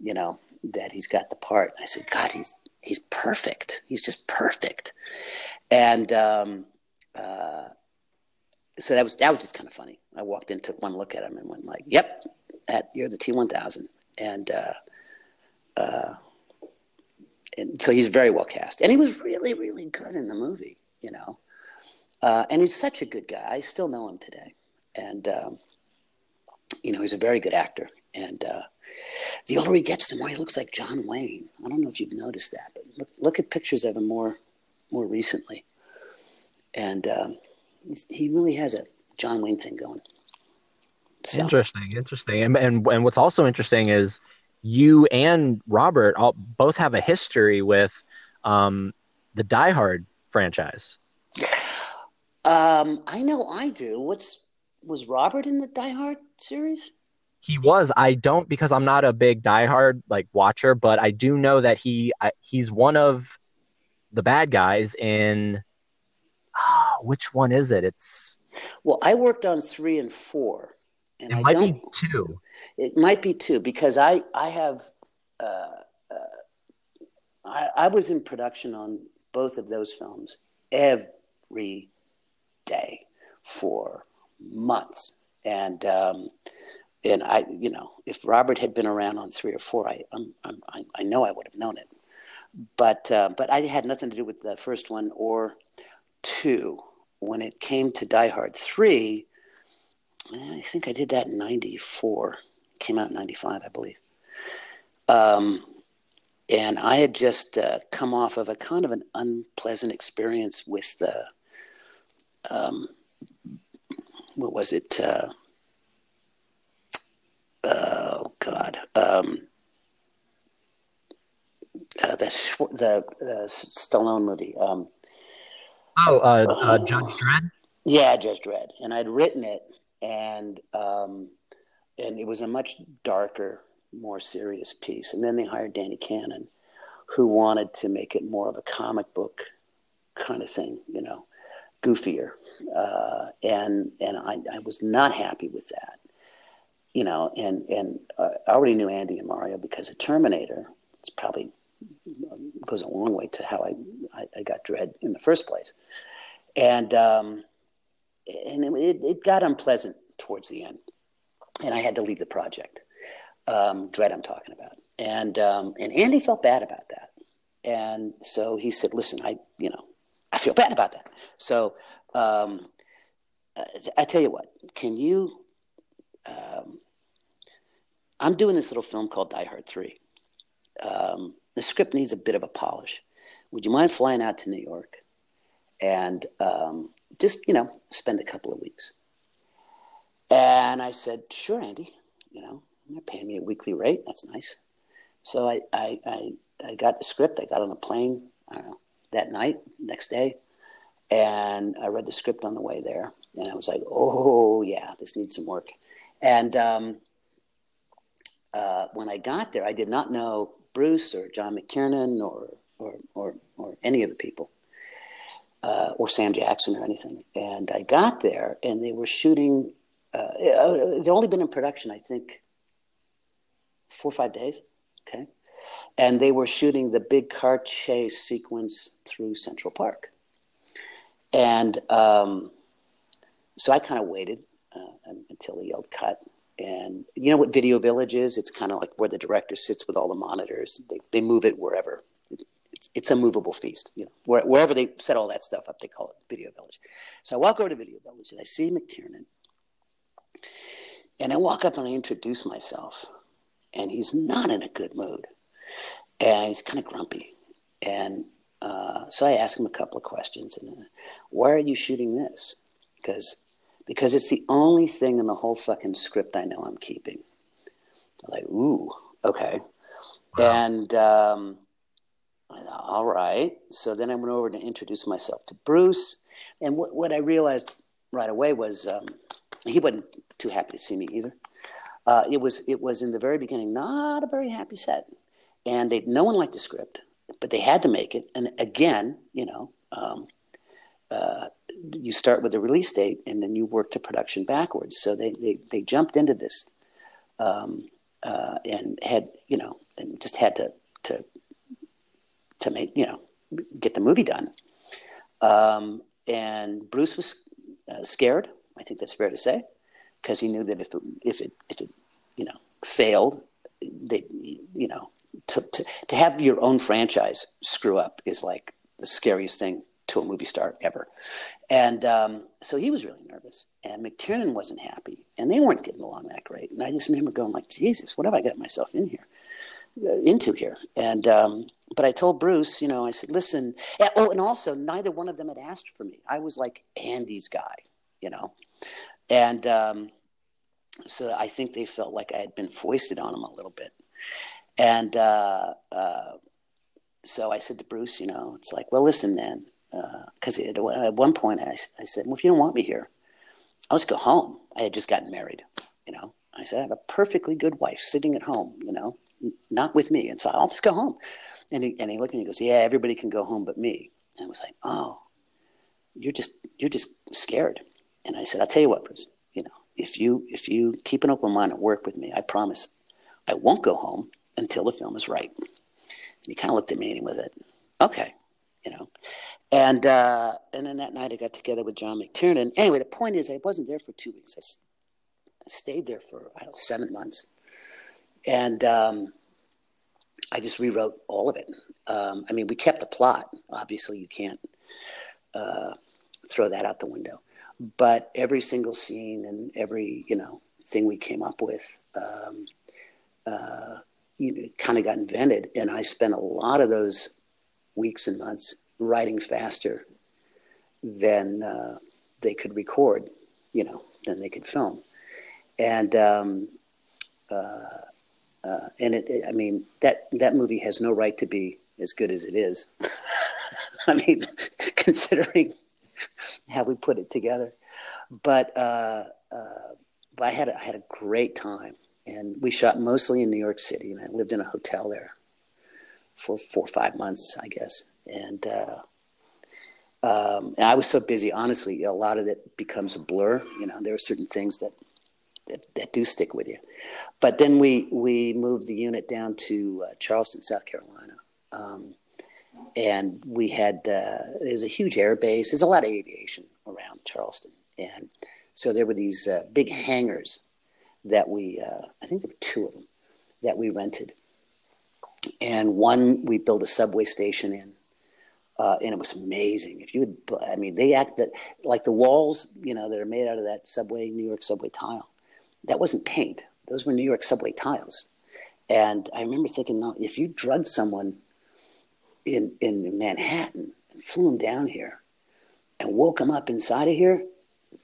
you know, that he's got the part. I said, God, he's he's perfect. He's just perfect. And um, uh, so that was that was just kind of funny. I walked in, took one look at him, and went like, "Yep, that you're the T1000." And uh, uh, and so he's very well cast, and he was really really good in the movie. You know, uh, and he's such a good guy. I still know him today, and um, you know he's a very good actor. And uh, the older he gets, the more he looks like John Wayne. I don't know if you've noticed that, but look, look at pictures of him more more recently, and um, he really has a John Wayne thing going. So. Interesting, interesting, and, and and what's also interesting is you and Robert all, both have a history with um, the Die Hard franchise. Um, I know I do. What's was Robert in the Die Hard series? He was. I don't because I'm not a big Die Hard like watcher, but I do know that he he's one of the bad guys in. Oh, which one is it? It's. Well, I worked on three and four, and it I might be two. It might be two because I I have. Uh, uh, I, I was in production on both of those films every day for months, and um, and I, you know, if Robert had been around on three or four, I, I'm, I'm, i know I would have known it. But, uh, but I had nothing to do with the first one or two. When it came to Die Hard three, I think I did that in '94. Came out in '95, I believe. Um, and I had just uh, come off of a kind of an unpleasant experience with the, um, what was it? Uh, oh God, um, uh, the the uh, Stallone movie. Um, oh, uh, uh, Judge Dredd. Yeah, Judge Dredd, and I'd written it, and um, and it was a much darker, more serious piece. And then they hired Danny Cannon, who wanted to make it more of a comic book kind of thing, you know, goofier, uh, and and I, I was not happy with that you know, and and uh, I already knew Andy and Mario because of Terminator. It's probably goes a long way to how I, I, I got Dredd in the first place, and um, and it, it got unpleasant towards the end, and I had to leave the project. Um, Dredd, I'm talking about, and um, and Andy felt bad about that, and so he said, "Listen, I you know, I feel bad about that." So um, I tell you what, can you um, I'm doing this little film called Die Hard 3. Um, the script needs a bit of a polish. Would you mind flying out to New York and um, just, you know, spend a couple of weeks? And I said, sure, Andy, you know, you're paying me a weekly rate. That's nice. So I, I, I, I got the script. I got on a plane, that night, next day, and I read the script on the way there. And I was like, oh, yeah, this needs some work. And um, uh, when I got there, I did not know Bruce or John McTiernan or, or, or, or any of the people. Uh, or Sam Jackson or anything. And I got there, and they were shooting. Uh, they'd only been in production, I think, four or five days. Okay, and they were shooting the big car chase sequence through Central Park, and um, so I kind of waited uh, until he yelled cut. And you know what Video Village is? It's kind of like where the director sits with all the monitors. They, they move it wherever. It's, a movable feast. You know, where, wherever they set all that stuff up, they call it Video Village. So I walk over to Video Village and I see McTiernan. And I walk up and I introduce myself. And he's not in a good mood. And he's kind of grumpy. And uh, so I ask him a couple of questions. And uh, why are you shooting this? Because because it's the only thing in the whole fucking script I know I'm keeping. I'm like, ooh, okay. Wow. And um, all right. So then I went over to introduce myself to Bruce. And what, what I realized right away was um, he wasn't too happy to see me either. Uh, it was it was in the very beginning not a very happy set, and they no one liked the script, but they had to make it. And again, you know, um, uh, you start with the release date and then you work to production backwards. So they, they, they jumped into this um, uh, and had, you know, and just had to, to, to make, you know, get the movie done. Um, and Bruce was uh, scared. I think that's fair to say, because he knew that if it, if it, if it, you know, failed, they, you know, to, to, to have your own franchise screw up is like the scariest thing to a movie star ever. And um, so he was really nervous, and McTiernan wasn't happy, and they weren't getting along that great. And I just remember going like, Jesus, what have I got myself in here, into here? And um, but I told Bruce, you know, I said, listen. Oh, and also, neither one of them had asked for me. I was like Andy's guy, you know, and um, so I think they felt like I had been foisted on them a little bit, and. Uh, uh, so I said to Bruce, you know, it's like, well, listen, man, because uh, at one point I, I said, well, if you don't want me here, I'll just go home. I had just gotten married, you know. I said, I have a perfectly good wife sitting at home, you know, not with me. And so I'll just go home. And he, and he looked at me and he goes, yeah, everybody can go home but me. And I was like, oh, you're just, you're just scared. And I said, I'll tell you what, Bruce, you know, if you, if you keep an open mind and work with me, I promise I won't go home until the film is right. And he kind of looked at me and he was like, okay, you know. And uh, and then that night I got together with John McTiernan. Anyway, the point is I wasn't there for two weeks. I, I stayed there for I don't know, seven months, and um, I just rewrote all of it. Um, I mean, we kept the plot. Obviously, you can't uh, throw that out the window. But every single scene and every you know thing we came up with, um, uh, you know, kind of got invented. And I spent a lot of those weeks and months writing faster than uh, they could record, you know, than they could film. And um, uh, and it, it, I mean, that that movie has no right to be as good as it is. I mean, considering how we put it together, but uh, uh, I had a, I had a great time, and we shot mostly in New York City, and I lived in a hotel there for four or five months, I guess and uh, um, and I was so busy. Honestly, a lot of it becomes a blur. You know, there are certain things that that, that do stick with you. But then we we moved the unit down to uh, Charleston, South Carolina, um, and we had uh, there's a huge air base. There's a lot of aviation around Charleston, and so there were these uh, big hangars that we uh, I think there were two of them that we rented, and one we built a subway station in uh, and it was amazing. If you would, I mean, they act that like the walls, you know, that are made out of that subway, New York subway tile. That wasn't paint; those were New York subway tiles. And I remember thinking, no, if you drugged someone in in Manhattan and flew them down here and woke them up inside of here,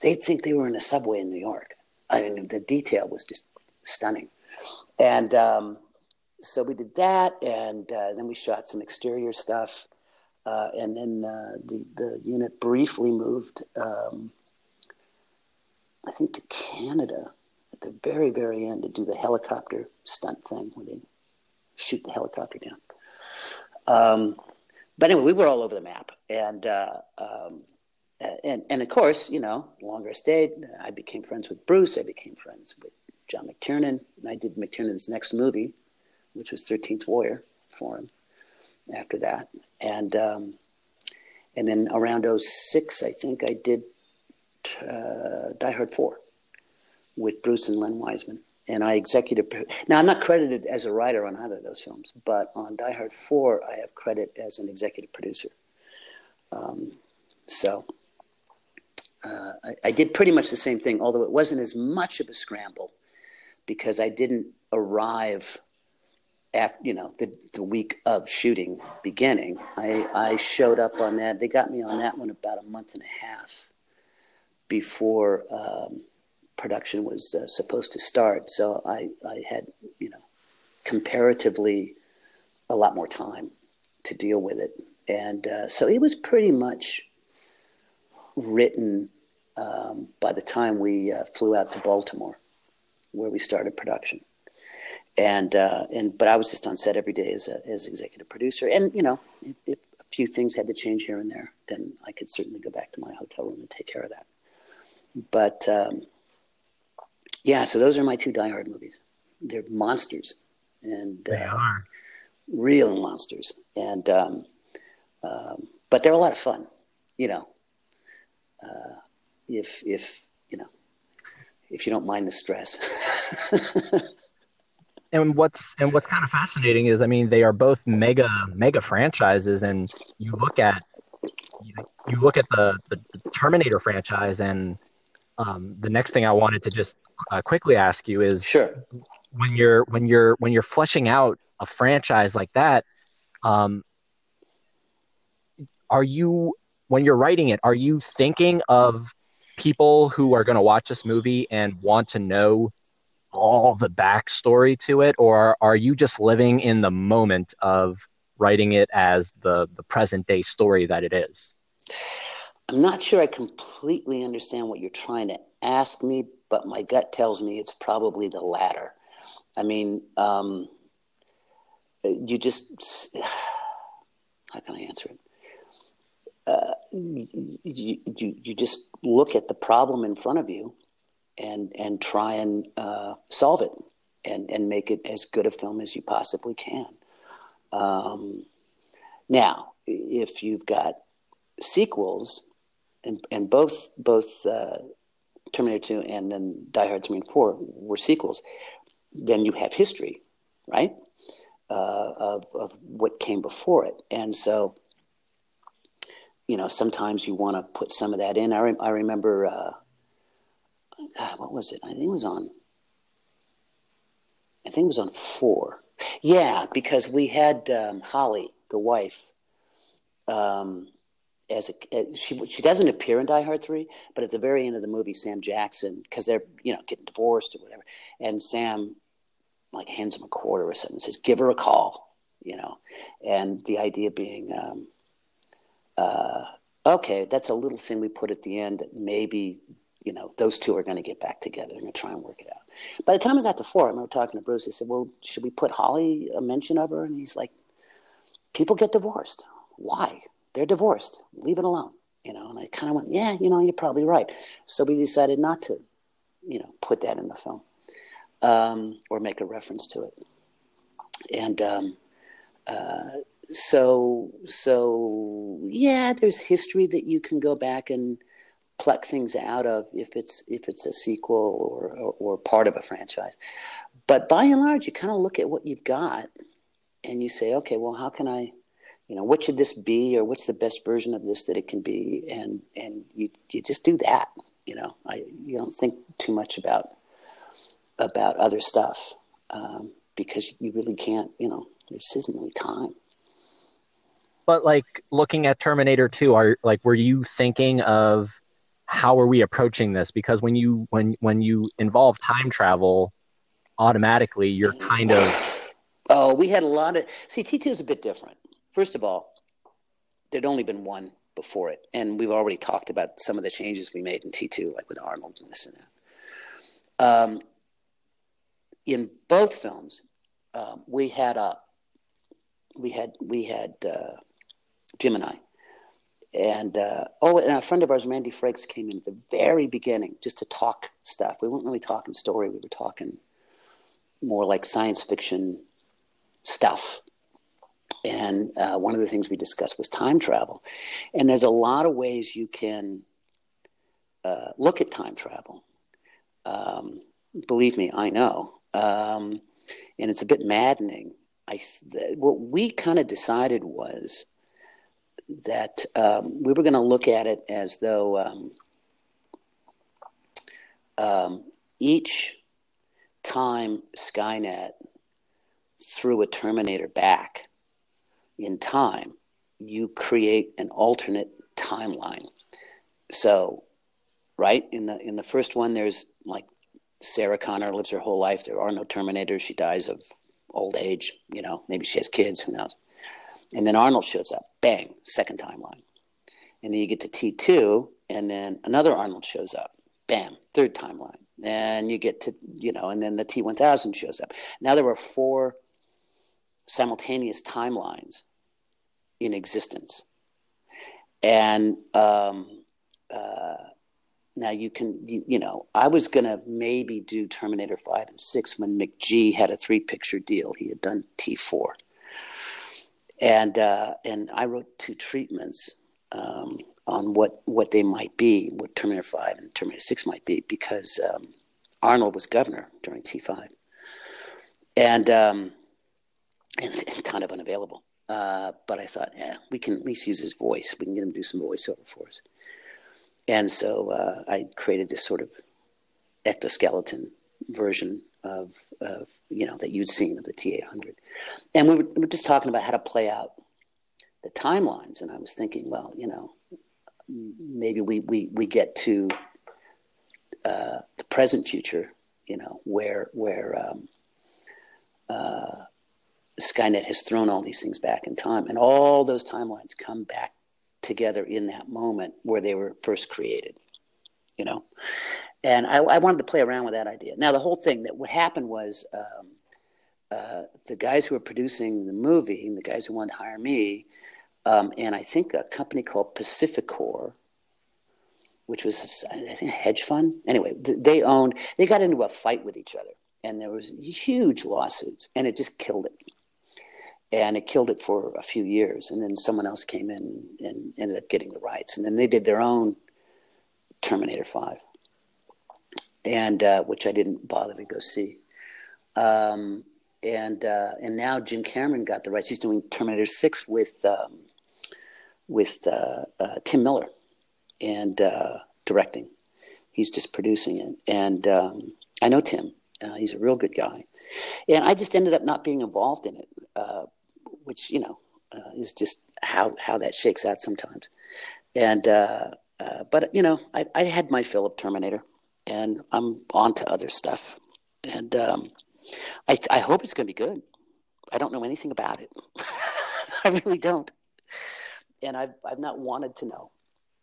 they'd think they were in a subway in New York. I mean, the detail was just stunning. And um, so we did that, and uh, then we shot some exterior stuff. Uh, and then uh, the, the unit briefly moved, um, I think, to Canada the very, very end to do the helicopter stunt thing where they shoot the helicopter down. Um, but anyway, we were all over the map. And uh, um, and and of course, you know, longer I stayed, I became friends with Bruce. I became friends with John McTiernan, and I did McTiernan's next movie, which was Thirteenth Warrior, for him. After that, and um, and then around 06, I think I did uh, Die Hard Four with Bruce and Len Wiseman, and I executive. Now I'm not credited as a writer on either of those films, but on Die Hard Four, I have credit as an executive producer. Um, so uh, I, I, did pretty much the same thing, although it wasn't as much of a scramble because I didn't arrive after you know the the week of shooting beginning. I I showed up on that. They got me on that one about a month and a half before um, production was uh, supposed to start. So I I had you know comparatively a lot more time to deal with it, and uh, so it was pretty much written um, by the time we uh, flew out to Baltimore, where we started production. And uh, and but I was just on set every day as a, as executive producer, and you know if, if, a few things had to change here and there, then I could certainly go back to my hotel room and take care of that. But um, yeah, so those are my two Die Hard movies. They're monsters, and they uh, are real monsters, and um, um, but they're a lot of fun, you know. Uh, if if you know if you don't mind the stress. and what's and what's kind of fascinating is, I mean, they are both mega mega franchises, and you look at you look at the, the, the Terminator franchise, and um, the next thing I wanted to just uh, quickly ask you is, sure. when you're when you're when you're fleshing out a franchise like that, um, are you when you're writing it, are you thinking of people who are going to watch this movie and want to know all the backstory to it, or are you just living in the moment of writing it as the the present day story that it is? I'm not sure I completely understand what you're trying to ask me, but my gut tells me it's probably the latter. I mean, um, you just how can I answer it? uh, you, you, you just look at the problem in front of you and and try and uh, solve it and and make it as good a film as you possibly can. Um, now, if you've got sequels, and and both both uh, Terminator Two and then Die Hard Three and Four were sequels, then you have history, right, uh, of of what came before it, and so you know, sometimes you want to put some of that in. I, re- I remember, uh, what was it? I think it was on, I think it was on four. Yeah, because we had um, Holly, the wife, um, as a uh, she she doesn't appear in Die Hard three, but at the very end of the movie, Sam Jackson, because they're you know getting divorced or whatever, and Sam like hands him a quarter or something, and says, "Give her a call," you know, and the idea being. Um, uh, okay, that's a little thing we put at the end that maybe, you know, those two are going to get back together. They're going to try and work it out. By the time I got to four, I remember talking to Bruce. He said, well, should we put Holly a mention of her? And he's like, people get divorced. Why? They're divorced. Leave it alone. You know, and I kind of went, yeah, you know, you're probably right. So we decided not to, you know, put that in the film um, or make a reference to it. And um, uh, so so yeah there's history that you can go back and pluck things out of if it's if it's a sequel or or, or part of a franchise but by and large you kind of look at what you've got and you say okay well how can i you know what should this be or what's the best version of this that it can be and and you you just do that you know i you don't think too much about about other stuff um, because you really can't you know there isn't really time but like looking at Terminator 2, are like were you thinking of how are we approaching this? Because when you when when you involve time travel, automatically you're kind of oh, we had a lot of see T2 is a bit different. First of all, there'd only been one before it, and we've already talked about some of the changes we made in T2, like with Arnold and this and that. Um, in both films, um, we had a we had we had uh, Gemini, and uh, oh, and a friend of ours, Randy Frakes, came in at the very beginning just to talk stuff. We weren't really talking story; we were talking more like science fiction stuff. And uh, one of the things we discussed was time travel, and there's a lot of ways you can uh, look at time travel. Um, believe me, I know, um, and it's a bit maddening. I th- what we kind of decided was that um, we were going to look at it as though um, um, each time Skynet threw a Terminator back in time, you create an alternate timeline. So, right in the in the first one, there's like Sarah Connor lives her whole life. There are no Terminators. She dies of old age. You know, maybe she has kids. Who knows? And then Arnold shows up. Bang, second timeline. And then you get to T2, and then another Arnold shows up. Bam, third timeline. And you get to, you know, and then the T1000 shows up. Now there were four simultaneous timelines in existence. And um, uh, now you can, you, you know, I was going to maybe do Terminator 5 and 6 when McG had a three picture deal. He had done T4 and uh, and I wrote two treatments um, on what what they might be, what Terminator Five and Terminator Six might be, because um, Arnold was governor during T five, and, um, and, and kind of unavailable. Uh, but I thought, yeah, we can at least use his voice. We can get him to do some voiceover for us. And so uh, I created this sort of ectoskeleton version of, of you know that you'd seen of the T800, and we were, we were just talking about how to play out the timelines, and I was thinking, well, you know, maybe we we we get to uh, the present future, you know, where where um, uh, Skynet has thrown all these things back in time, and all those timelines come back together in that moment where they were first created, you know, and I, I, wanted to play around with that idea. Now, the whole thing that what happened was um, uh, the guys who were producing the movie, the guys who wanted to hire me, um, and I think a company called Pacificor, which was I think a hedge fund. Anyway, they owned. They got into a fight with each other, and there was huge lawsuits, and it just killed it. And it killed it for a few years, and then someone else came in and ended up getting the rights, and then they did their own Terminator Five and uh, which I didn't bother to go see. Um, and uh, and now Jim Cameron got the rights. He's doing Terminator Six with um, with uh, uh Tim Miller and uh, directing. He's just producing it, and um, I know Tim. Uh, he's a real good guy, and I just ended up not being involved in it, which you know uh, is just how how that shakes out sometimes. And uh, uh, but you know, I, I had my fill of Terminator and I'm on to other stuff. And um, I, I hope it's going to be good. I don't know anything about it. I really don't. And I've, I've not wanted to know.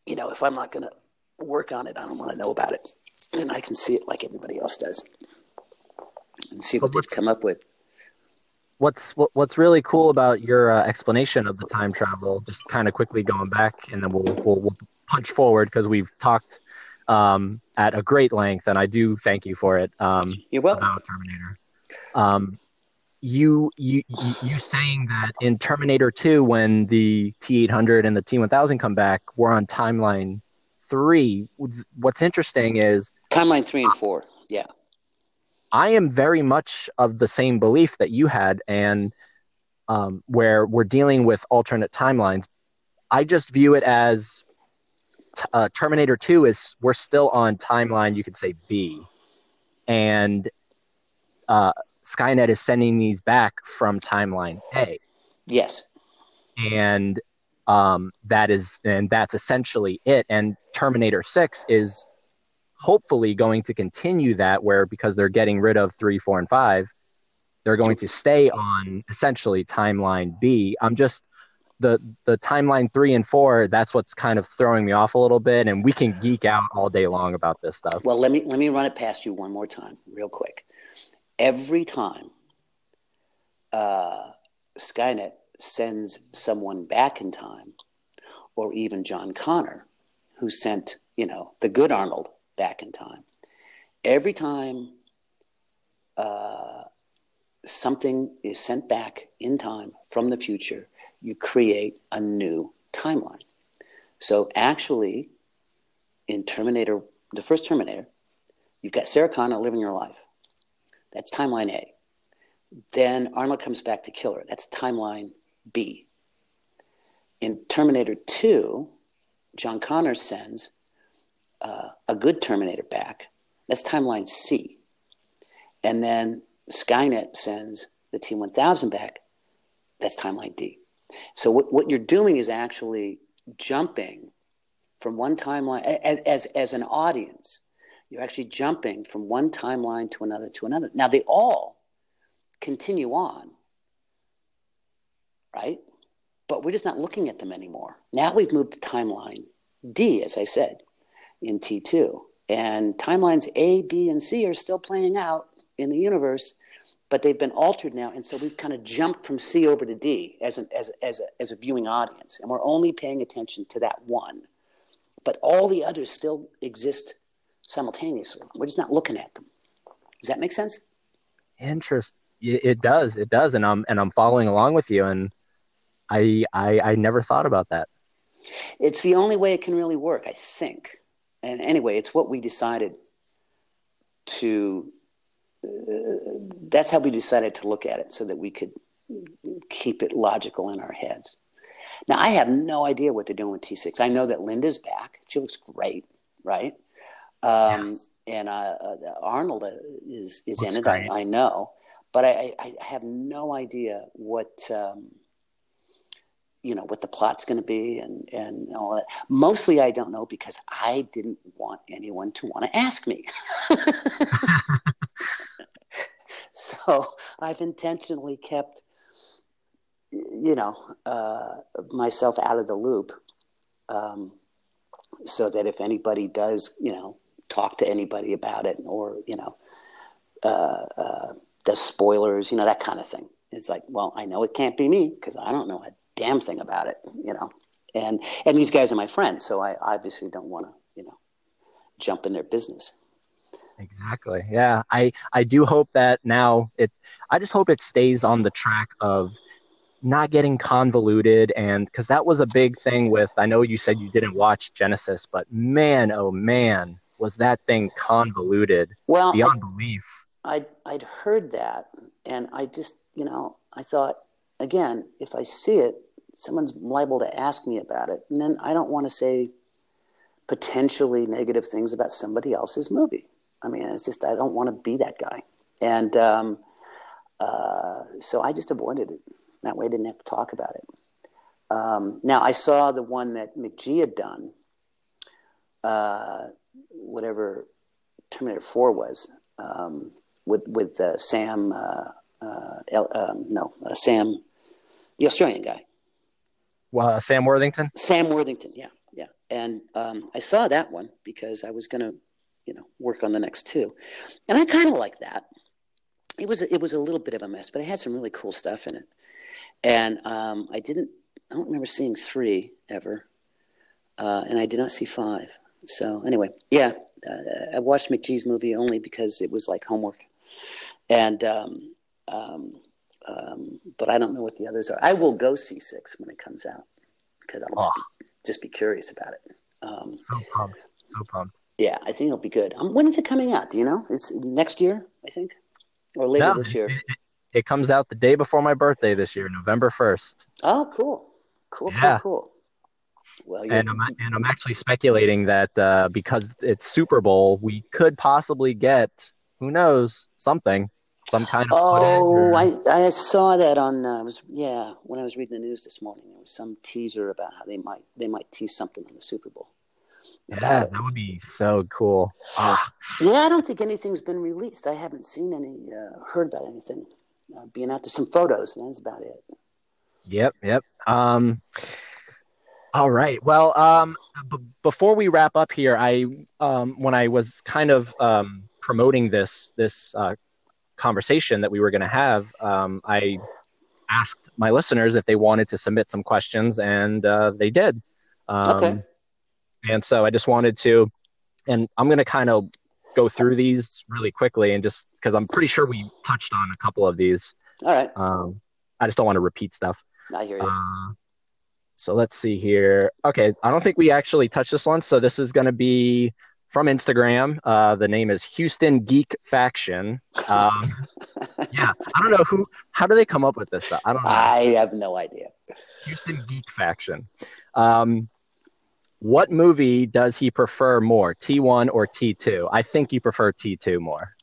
You know, if I'm not going to work on it, I don't want to know about it. And I can see it like everybody else does and see what they've come up with. What's what, what's really cool about your uh, explanation of the time travel? Just kind of quickly going back, and then we'll we'll, we'll punch forward because we've talked um, at a great length, and I do thank you for it. Um, You're welcome. About Terminator. Um, you, you you saying that in Terminator 2, when the T800 and the T1000 come back, we're on timeline three. What's interesting is timeline three and four. Yeah, I am very much of the same belief that you had, and um, where we're dealing with alternate timelines. I just view it as uh, Terminator 2 is we're still on timeline you could say B and uh, Skynet is sending these back from timeline A. Yes. And Um, that is, and that's essentially it. And Terminator 6 is hopefully going to continue that, where because they're getting rid of three, four, and five, they're going to stay on essentially timeline B. I'm just the the timeline three and four. That's what's kind of throwing me off a little bit, and we can geek out all day long about this stuff. Well, let me let me run it past you one more time, real quick. Every time uh, Skynet sends someone back in time, or even John Connor, who sent you know the good Arnold back in time. Every time uh, something is sent back in time from the future, you create a new timeline. So actually, in Terminator, the first Terminator, you've got Sarah Connor living your life. That's timeline A. Then Arnold comes back to kill her. That's timeline B. In Terminator 2, John Connor sends uh, a good Terminator back. That's timeline C. And then Skynet sends the T 1000 back. That's timeline D. So what, what you're doing is actually jumping from one timeline as, as, as an audience. You're actually jumping from one timeline to another to another. Now they all continue on, right? But we're just not looking at them anymore. Now we've moved to timeline D, as I said, in T2. And timelines A, B, and C are still playing out in the universe, but they've been altered now. And so we've kind of jumped from C over to D as, an, as, as, a, as a viewing audience. And we're only paying attention to that one. But all the others still exist simultaneously. We're just not looking at them. Does that make sense? Interest. It does. It does. And I'm, and I'm following along with you. And I, I, I never thought about that. It's the only way it can really work, I think. And anyway, it's what we decided to that's how we decided to look at it so that we could keep it logical in our heads. Now, I have no idea what they're doing with T6. I know that Linda's back. She looks great, right? Um, yes. And uh, uh, Arnold uh, is, is in it, I, I, know. But I, I, have no idea what. Um, you know what the plot's going to be and and all that. Mostly, I don't know because I didn't want anyone to want to ask me. so I've intentionally kept, you know, uh, myself out of the loop, um, so that if anybody does, you know, talk to anybody about it or you know, uh, uh, does spoilers, you know, that kind of thing. It's like, well, I know it can't be me because I don't know a damn thing about it, you know. And and these guys are my friends, so I obviously don't want to, you know, jump in their business. Exactly. Yeah. I I do hope that now it I just hope it stays on the track of not getting convoluted and because that was a big thing with I know you said you didn't watch Genesis, but man, oh man, was that thing convoluted well, beyond I, belief. I'd I'd heard that and I just you know, I thought again, if I see it, someone's liable to ask me about it. And then I don't want to say potentially negative things about somebody else's movie. I mean, it's just I don't want to be that guy, and um, uh, so I just avoided it. That way, I didn't have to talk about it. Um, now, I saw the one that McG had done, uh, whatever Terminator Four was, um, with with uh, Sam. Uh, uh, um, no, uh, Sam, the Australian guy. Well, Sam Worthington. Sam Worthington, yeah, yeah. And um, I saw that one because I was going to you know work on the next two. And i kind of like that. It was it was a little bit of a mess but it had some really cool stuff in it. And um, i didn't i don't remember seeing three ever. Uh, and i did not see five. So anyway yeah uh, i watched McG's movie only because it was like homework. And um, um, um but i don't know what the others are i will go see six when it comes out because i'll just, oh. be, just be curious about it um, so pumped so pumped yeah, I think it'll be good. Um, when is it coming out? Do you know? It's next year, I think, or later no, this year. It, it, comes out the day before my birthday this year, November first. Oh, cool, cool, yeah. cool, cool. Well, and I'm and I'm actually speculating that uh, because it's Super Bowl, we could possibly get who knows something. Some kind of oh, I I saw that on uh, was yeah when I was reading the news this morning. There was some teaser about how they might they might tease something in the Super Bowl. Yeah, that would be so cool. Ah. Yeah, I don't think anything's been released. I haven't seen any, uh, heard about anything. Uh, being out to some photos, and that's about it. Yep, yep. Um, all right. Well, um, b- before we wrap up here, I um, when I was kind of um, promoting this this uh, conversation that we were going to have, um, I asked my listeners if they wanted to submit some questions, and uh, they did. Um, Okay. And so I just wanted to, and I'm going to kind of go through these really quickly, and just because I'm pretty sure we touched on a couple of these. All right, Um, I just don't want to repeat stuff. I hear you. Uh, so let's see here. Okay, I don't think we actually touched this one. So this is going to be from Instagram. Uh, the name is Houston Geek Faction. Um, yeah, I don't know who. How do they come up with this? Stuff? I don't know. I have no idea. Houston Geek Faction. Um, what movie does he prefer more, T1 or T2? I think you prefer T2 more.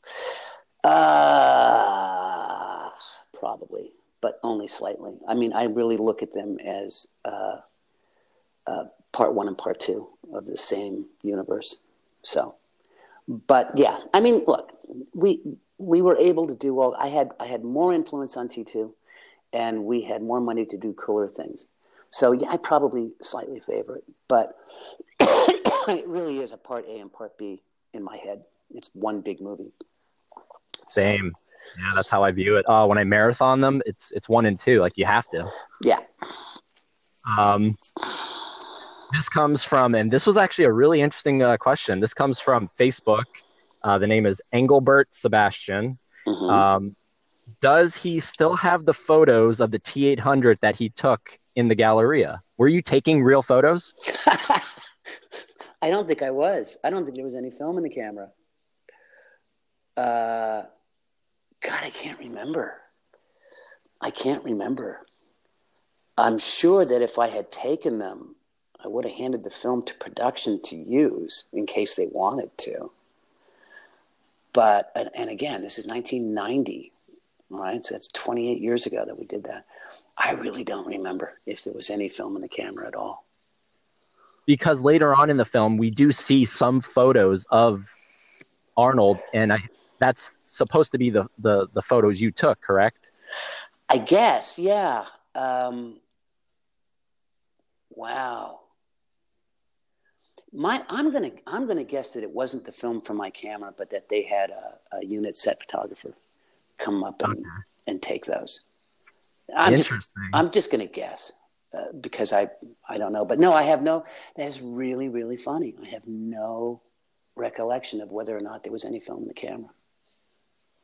Uh, probably, but only slightly. I mean, I really look at them as uh, uh, part one and part two of the same universe. So, but yeah, I mean, look, we we were able to do all. I had I had more influence on T two, and we had more money to do cooler things. So yeah, I probably slightly favor it, but it really is a part A and part B in my head. It's one big movie. So, Same. Yeah, that's how I view it. Uh, when I marathon them, it's it's one and two. Like you have to. yeah. Um, this comes from, and this was actually a really interesting uh, question. This comes from Facebook. Uh, the name is Engelbert Sebastian. Mhm. Um, does he still have the photos of the T800 that he took in the Galleria? Were you taking real photos? I don't think I was. I don't think there was any film in the camera. Uh, God, I can't remember. I can't remember. I'm sure that if I had taken them, I would have handed the film to production to use in case they wanted to. But, and, and again, this is 1990, right? So that's 28 years ago that we did that. I really don't remember if there was any film in the camera at all. Because later on in the film, we do see some photos of Arnold, and I, that's supposed to be the, the, the photos you took, correct? I guess, yeah. Um, wow. My, I'm gonna, I'm gonna guess that it wasn't the film from my camera, but that they had a, a unit set photographer come up and, Okay. and take those. I'm just, Interesting. I'm just gonna guess uh, because I, I don't know, but no, I have no. That is really, really funny. I have no recollection of whether or not there was any film in the camera.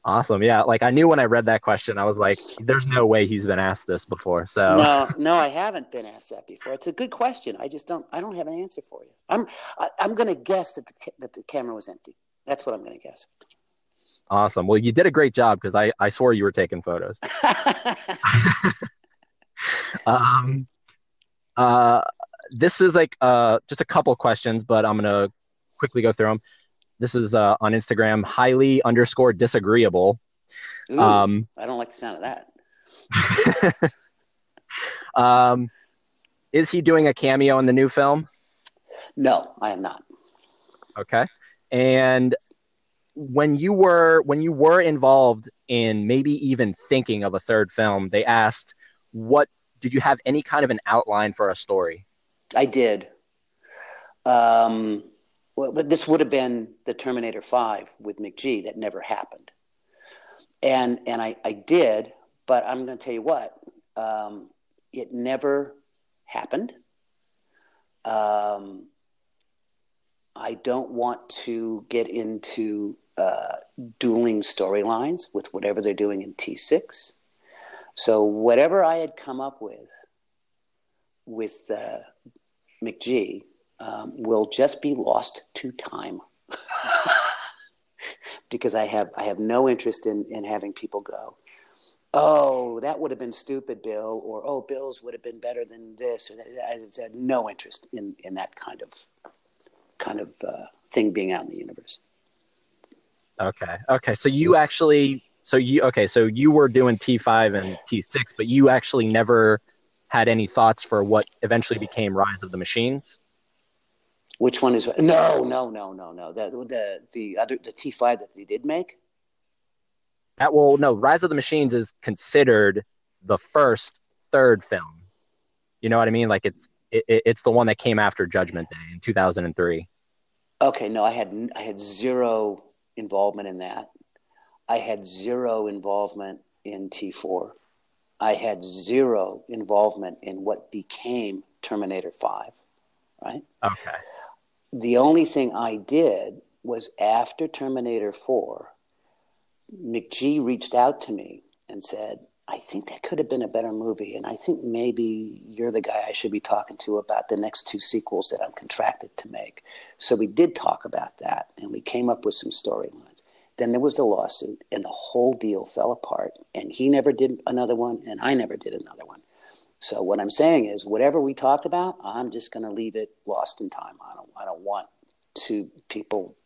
Awesome. Yeah. Like I knew when I read that question, I was like, there's no way he's been asked this before. So No, no, I haven't been asked that before. It's a good question. I just don't. I don't have an answer for you. I'm. I, I'm going to guess that the that the camera was empty. That's what I'm going to guess. awesome. Well, you did a great job because I, I swore you were taking photos. Um, uh, this is like uh, just a couple questions, but I'm going to quickly go through them. This is uh, on Instagram, highly underscore disagreeable. Ooh, Um, I don't like the sound of that. um, is he doing a cameo in the new film? No, I am not. Okay. And when you were when you were involved in maybe even thinking of a third film, they asked, "What did you have any kind of an outline for a story?" I did. Um, well, but this would have been the Terminator Five with McG. That never happened. And and I, I did, but I'm going to tell you what. Um, it never happened. Um, I don't want to get into uh, dueling storylines with whatever they're doing in T6. So whatever I had come up with with uh, McG um, will just be lost to time. because I have I have no interest in, in having people go, oh, that would have been stupid, Bill, or oh, Bill's would have been better than this, or. I had no interest in, in that kind of kind of uh, thing being out in the universe. Okay. Okay. So you actually so you okay? So you were doing T five and T six, but you actually never had any thoughts for what eventually became Rise of the Machines. Which one is no, no, no, no, no. The the the other the T five that they did make. That well, no, Rise of the Machines is considered the first third film. You know what I mean? Like it's it, it's the one that came after Judgment Day in two thousand and three. Okay, no, I had I had zero involvement in that. I had zero involvement in T4. I had zero involvement in what became Terminator 5, right? Okay. The only thing I did was after Terminator 4, McG reached out to me and said, I think that could have been a better movie. And I think maybe you're the guy I should be talking to about the next two sequels that I'm contracted to make. So we did talk about that and we came up with some storylines. Then there was the lawsuit and the whole deal fell apart. And he never did another one and I never did another one. So what I'm saying is whatever we talked about, I'm just going to leave it lost in time. I don't, I don't want to people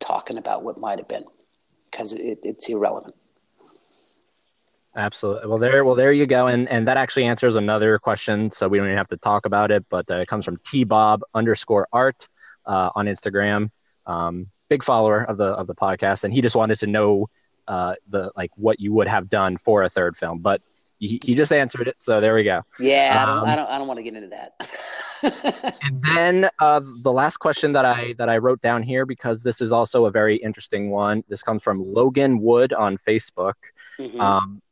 talking about what might have been because it, it's irrelevant. Absolutely. Well, there, well, there you go, and and that actually answers another question, so we don't even have to talk about it. But uh, it comes from T Bob underscore Art uh, on Instagram. Um, big follower of the of the podcast, and he just wanted to know uh, the like what you would have done for a third film. But he, he just answered it, so there we go. Yeah, I don't, um, I don't, I don't want to get into that. and then uh, the last question that I that I wrote down here because this is also a very interesting one. This comes from Logan Wood on Facebook. Mm-hmm. Um,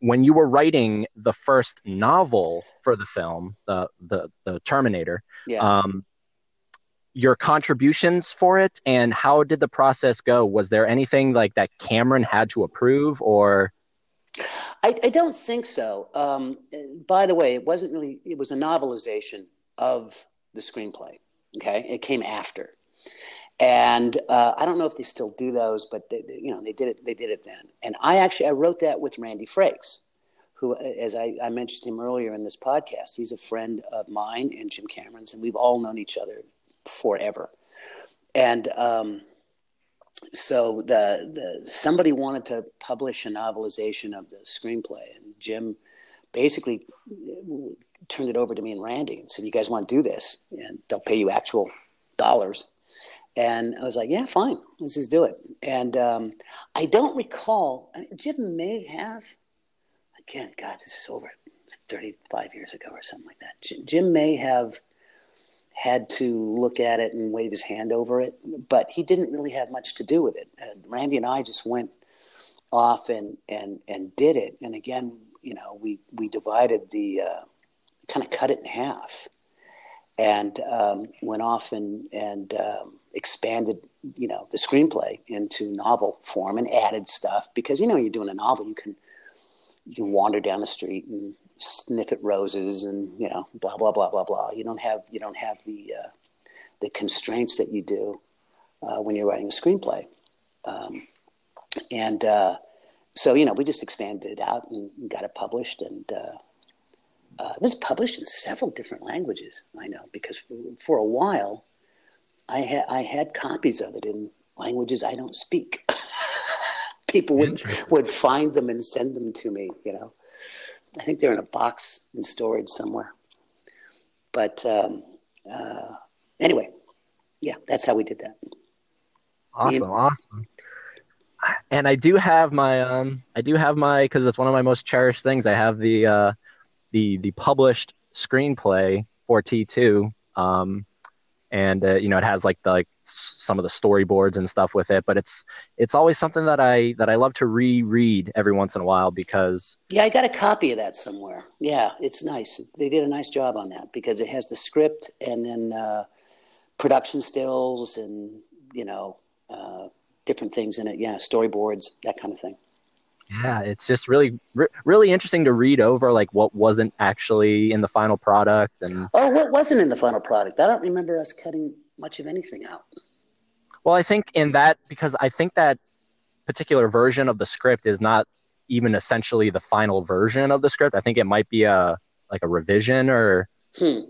when you were writing the first novel for the film, the the, the Terminator, yeah. um, your contributions for it and how did the process go? Was there anything like that Cameron had to approve or? I, I don't think so. Um, by the way, it wasn't really. It was a novelization of the screenplay. Okay, it came after, and uh, I don't know if they still do those, but they, you know they did it. They did it then. And I actually I wrote that with Randy Frakes, who, as I, I mentioned him earlier in this podcast, he's a friend of mine and Jim Cameron's, and we've all known each other forever. And um, so the the somebody wanted to publish a novelization of the screenplay, and Jim basically turned it over to me and Randy and said, "You guys want to do this? And they'll pay you actual dollars." And I was like, yeah, fine, let's just do it. And um, I don't recall, Jim may have, again, God, this is over 35 years ago or something like that. Jim may have had to look at it and wave his hand over it, but he didn't really have much to do with it. And Randy and I just went off and, and, and did it. And again, you know, we, we divided the, uh, kind of cut it in half and um, went off and, and um, expanded, you know, the screenplay into novel form and added stuff because you know you're doing a novel, you can you can wander down the street and sniff at roses and you know blah blah blah blah blah. You don't have you don't have the uh, the constraints that you do uh, when you're writing a screenplay, um, and uh, so you know we just expanded it out and got it published and. Uh, uh, it was published in several different languages. I know because for, for a while, I had I had copies of it in languages I don't speak. People would would find them and send them to me. You know, I think they're in a box in storage somewhere. But um, uh, anyway, yeah, that's how we did that. Awesome, and, awesome. And I do have my um, I do have my because it's one of my most cherished things. I have the uh, the the published screenplay for T two. Um, and uh, you know it has like the like some of the storyboards and stuff with it but it's it's always something that i that i love to reread every once in a while because yeah i got a copy of that somewhere. Yeah it's nice. They did a nice job on that because it has the script and then uh, production stills and you know uh, different things in it. Yeah storyboards that kind of thing yeah it's just really re- really interesting to read over like what wasn't actually in the final product and oh what wasn't in the final product? I don't remember us cutting much of anything out. Well i think in that because i think that particular version of the script is not even essentially the final version of the script. I think it might be a like a revision or hmm.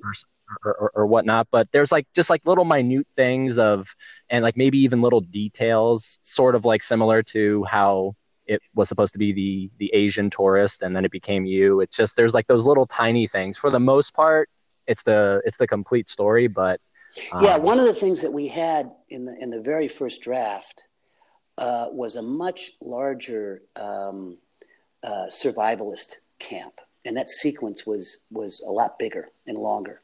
or, or, or whatnot but there's like just like little minute things of and like maybe even little details sort of like similar to how it was supposed to be the the Asian tourist, and then it became you. It's just there's like those little tiny things. For the most part, it's the it's the complete story. But um, yeah, one of the things that we had in the in the very first draft uh, was a much larger um, uh, survivalist camp, and that sequence was was a lot bigger and longer,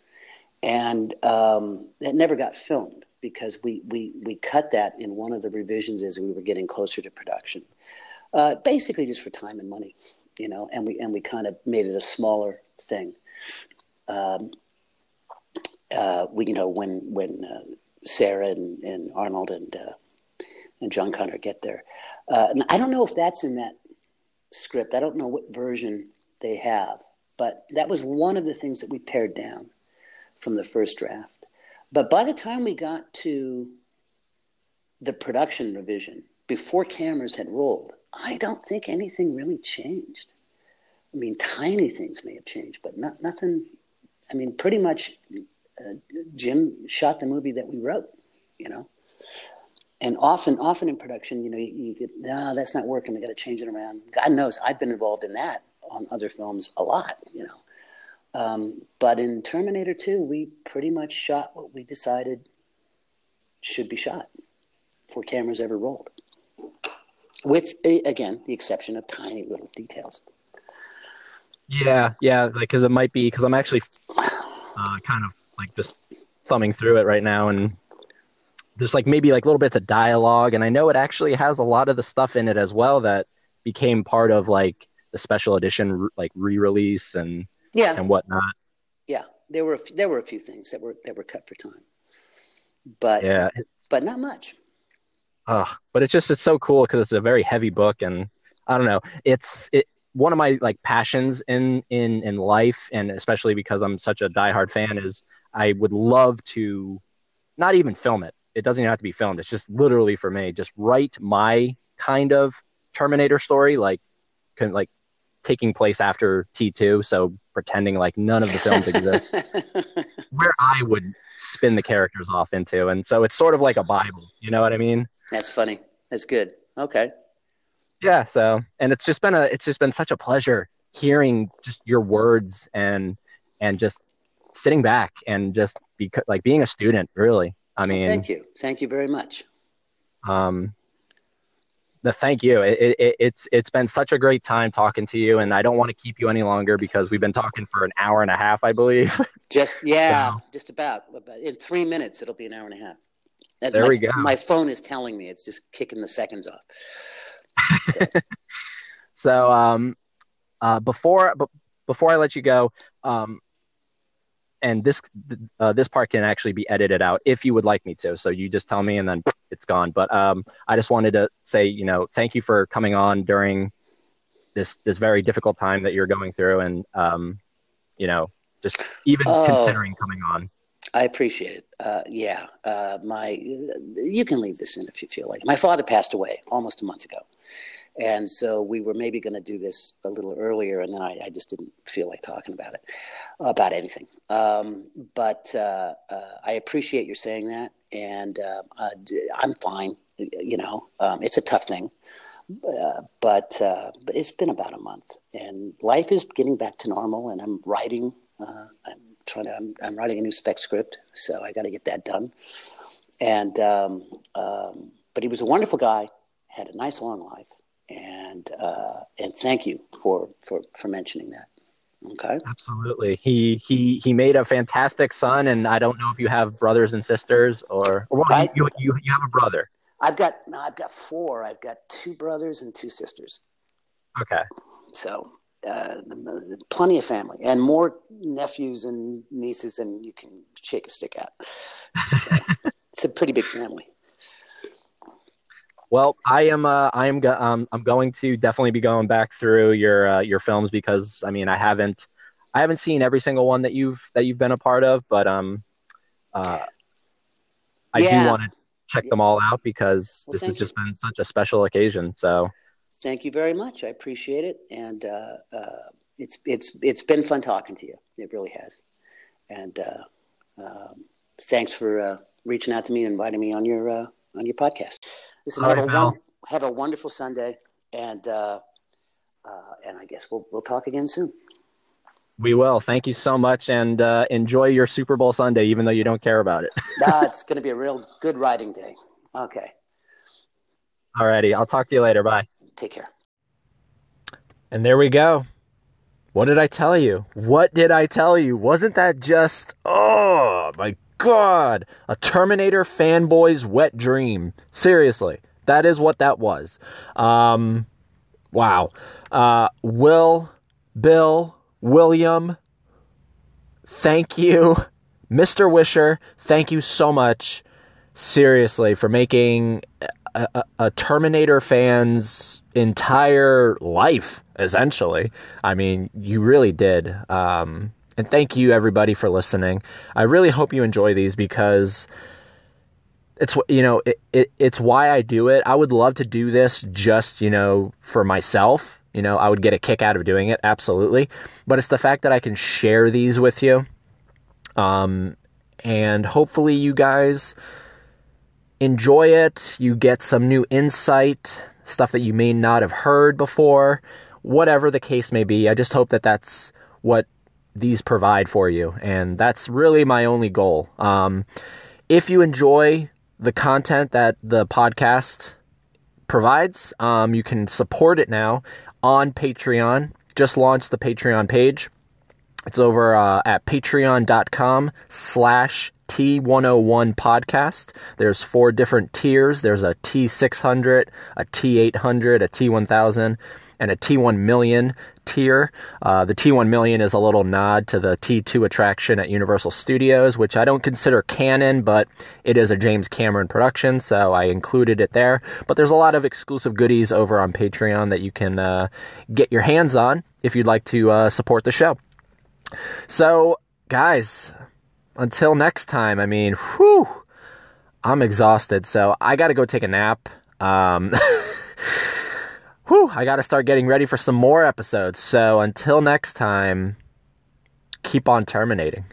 and um, it never got filmed because we we we cut that in one of the revisions as we were getting closer to production, uh, basically just for time and money, you know, and we and we kind of made it a smaller thing. Um, uh, we, you know, when when uh, Sarah and, and Arnold and uh, and John Connor get there. Uh, and I don't know if that's in that script. I don't know what version they have, but that was one of the things that we pared down from the first draft. But by the time we got to the production revision, before cameras had rolled, I don't think anything really changed. I mean, tiny things may have changed, but not nothing. I mean, pretty much, uh, Jim shot the movie that we wrote. You know, and often, often in production, you know, you, you get, no, that's not working. We got to change it around. God knows, I've been involved in that on other films a lot, you know. Um, but in Terminator 2, we pretty much shot what we decided should be shot before cameras ever rolled. With, again, the exception of tiny little details. Yeah, yeah, like because it might be because I'm actually uh, kind of like just thumbing through it right now, and there's like maybe like little bits of dialogue and i know it actually has a lot of the stuff in it as well that became part of like the special edition like re-release and yeah. and whatnot. Yeah there were there were a few things that were that were cut for time. But yeah but not much oh but it's just it's so cool because it's a very heavy book and i don't know it's it one of my like passions in in in life and especially because i'm such a diehard fan is i would love to not even film it it doesn't even have to be filmed. It's just literally for me, just write my kind of Terminator story, like can, like taking place after T2, so pretending like none of the films exist, where I would spin the characters off into. And so it's sort of like a Bible, you know what I mean? That's funny. That's good. Okay. Yeah, so and it's just been a it's just been such a pleasure hearing just your words and and just sitting back and just be like being a student really I mean, thank you, thank you very much. Um, the thank you. It, it, it's it's been such a great time talking to you, and I don't want to keep you any longer because we've been talking for an hour and a half, I believe. Just yeah, so. just about. In three minutes, it'll be an hour and a half. There my, we go. My phone is telling me it's just kicking the seconds off. So, so um, uh, before before I let you go, um, and this uh, this part can actually be edited out if you would like me to. So you just tell me, and then it's gone. But um, I just wanted to say, you know, thank you for coming on during this this very difficult time that you're going through, and um, you know, just even oh, considering coming on. I appreciate it. Uh, yeah, uh, my you can leave this in if you feel like. It. My father passed away almost a month ago, and so we were maybe going to do this a little earlier, and then I, I, just didn't feel like talking about it, about anything. Um, but uh, uh, I appreciate your saying that, and uh, I'm fine. You know, um, it's a tough thing, uh, but uh, but it's been about a month, and life is getting back to normal. And I'm writing. Uh, I'm trying to. I'm, I'm, writing a new spec script, so I got to get that done. And um, um, but he was a wonderful guy, had a nice long life and uh, and thank you for for for mentioning that. Okay. Absolutely. He he he made a fantastic son, and I don't know if you have brothers and sisters, or, or well, I, you, you you have a brother. I've got no, I've got four. I've got two brothers and two sisters. Okay. So uh, plenty of family and more nephews and nieces than you can shake a stick at. So it's a pretty big family. Well, I am. Uh, I am. Go- um, I'm going to definitely be going back through your uh, your films because I mean I haven't I haven't seen every single one that you've that you've been a part of, but um, uh, I yeah. do want to check them all out because well, this has just been such a special occasion. So, thank you very much. I appreciate it, and uh, uh, it's it's it's been fun talking to you. It really has, and uh, um, thanks for uh, reaching out to me and inviting me on your uh, on your podcast. Listen, have, a one, have a wonderful Sunday, and uh, uh, and I guess we'll we'll talk again soon. We will. Thank you so much, and uh, enjoy your Super Bowl Sunday, even though you don't care about it. ah, it's going to be a real good riding day. Okay. Alrighty, I'll talk to you later. Bye. Take care. And there we go. What did I tell you? What did I tell you? Wasn't that just, oh my God, a Terminator fanboy's wet dream? Seriously, that is what that was. Um, wow. Uh, Will, Bill, William, thank you. Mr. Wisher, thank you so much, seriously, for making a, a, Terminator fan's entire life, essentially. I mean, you really did. Um, and thank you, everybody, for listening. I really hope you enjoy these because it's you know it, it, it's why I do it. I would love to do this just you know for myself. You know, I would get a kick out of doing it, absolutely. But it's the fact that I can share these with you, um, and hopefully you guys enjoy it. You get some new insight, stuff that you may not have heard before, whatever the case may be. I just hope that that's what these provide for you. And that's really my only goal. Um, if you enjoy the content that the podcast provides, um, you can support it now on Patreon. Just launched the Patreon page. It's over uh, at patreon.com slash T101 podcast. There's four different tiers. There's a T600, a T800, a T1000, and a T1 million tier. Uh, the T1 million is a little nod to the T2 attraction at Universal Studios, which I don't consider canon, but it is a James Cameron production, so I included it there. But there's a lot of exclusive goodies over on Patreon that you can uh, get your hands on if you'd like to uh, support the show. So, guys, until next time, I mean, whew, I'm exhausted, so I got to go take a nap. Um, whew, I got to start getting ready for some more episodes. So until next time, keep on terminating.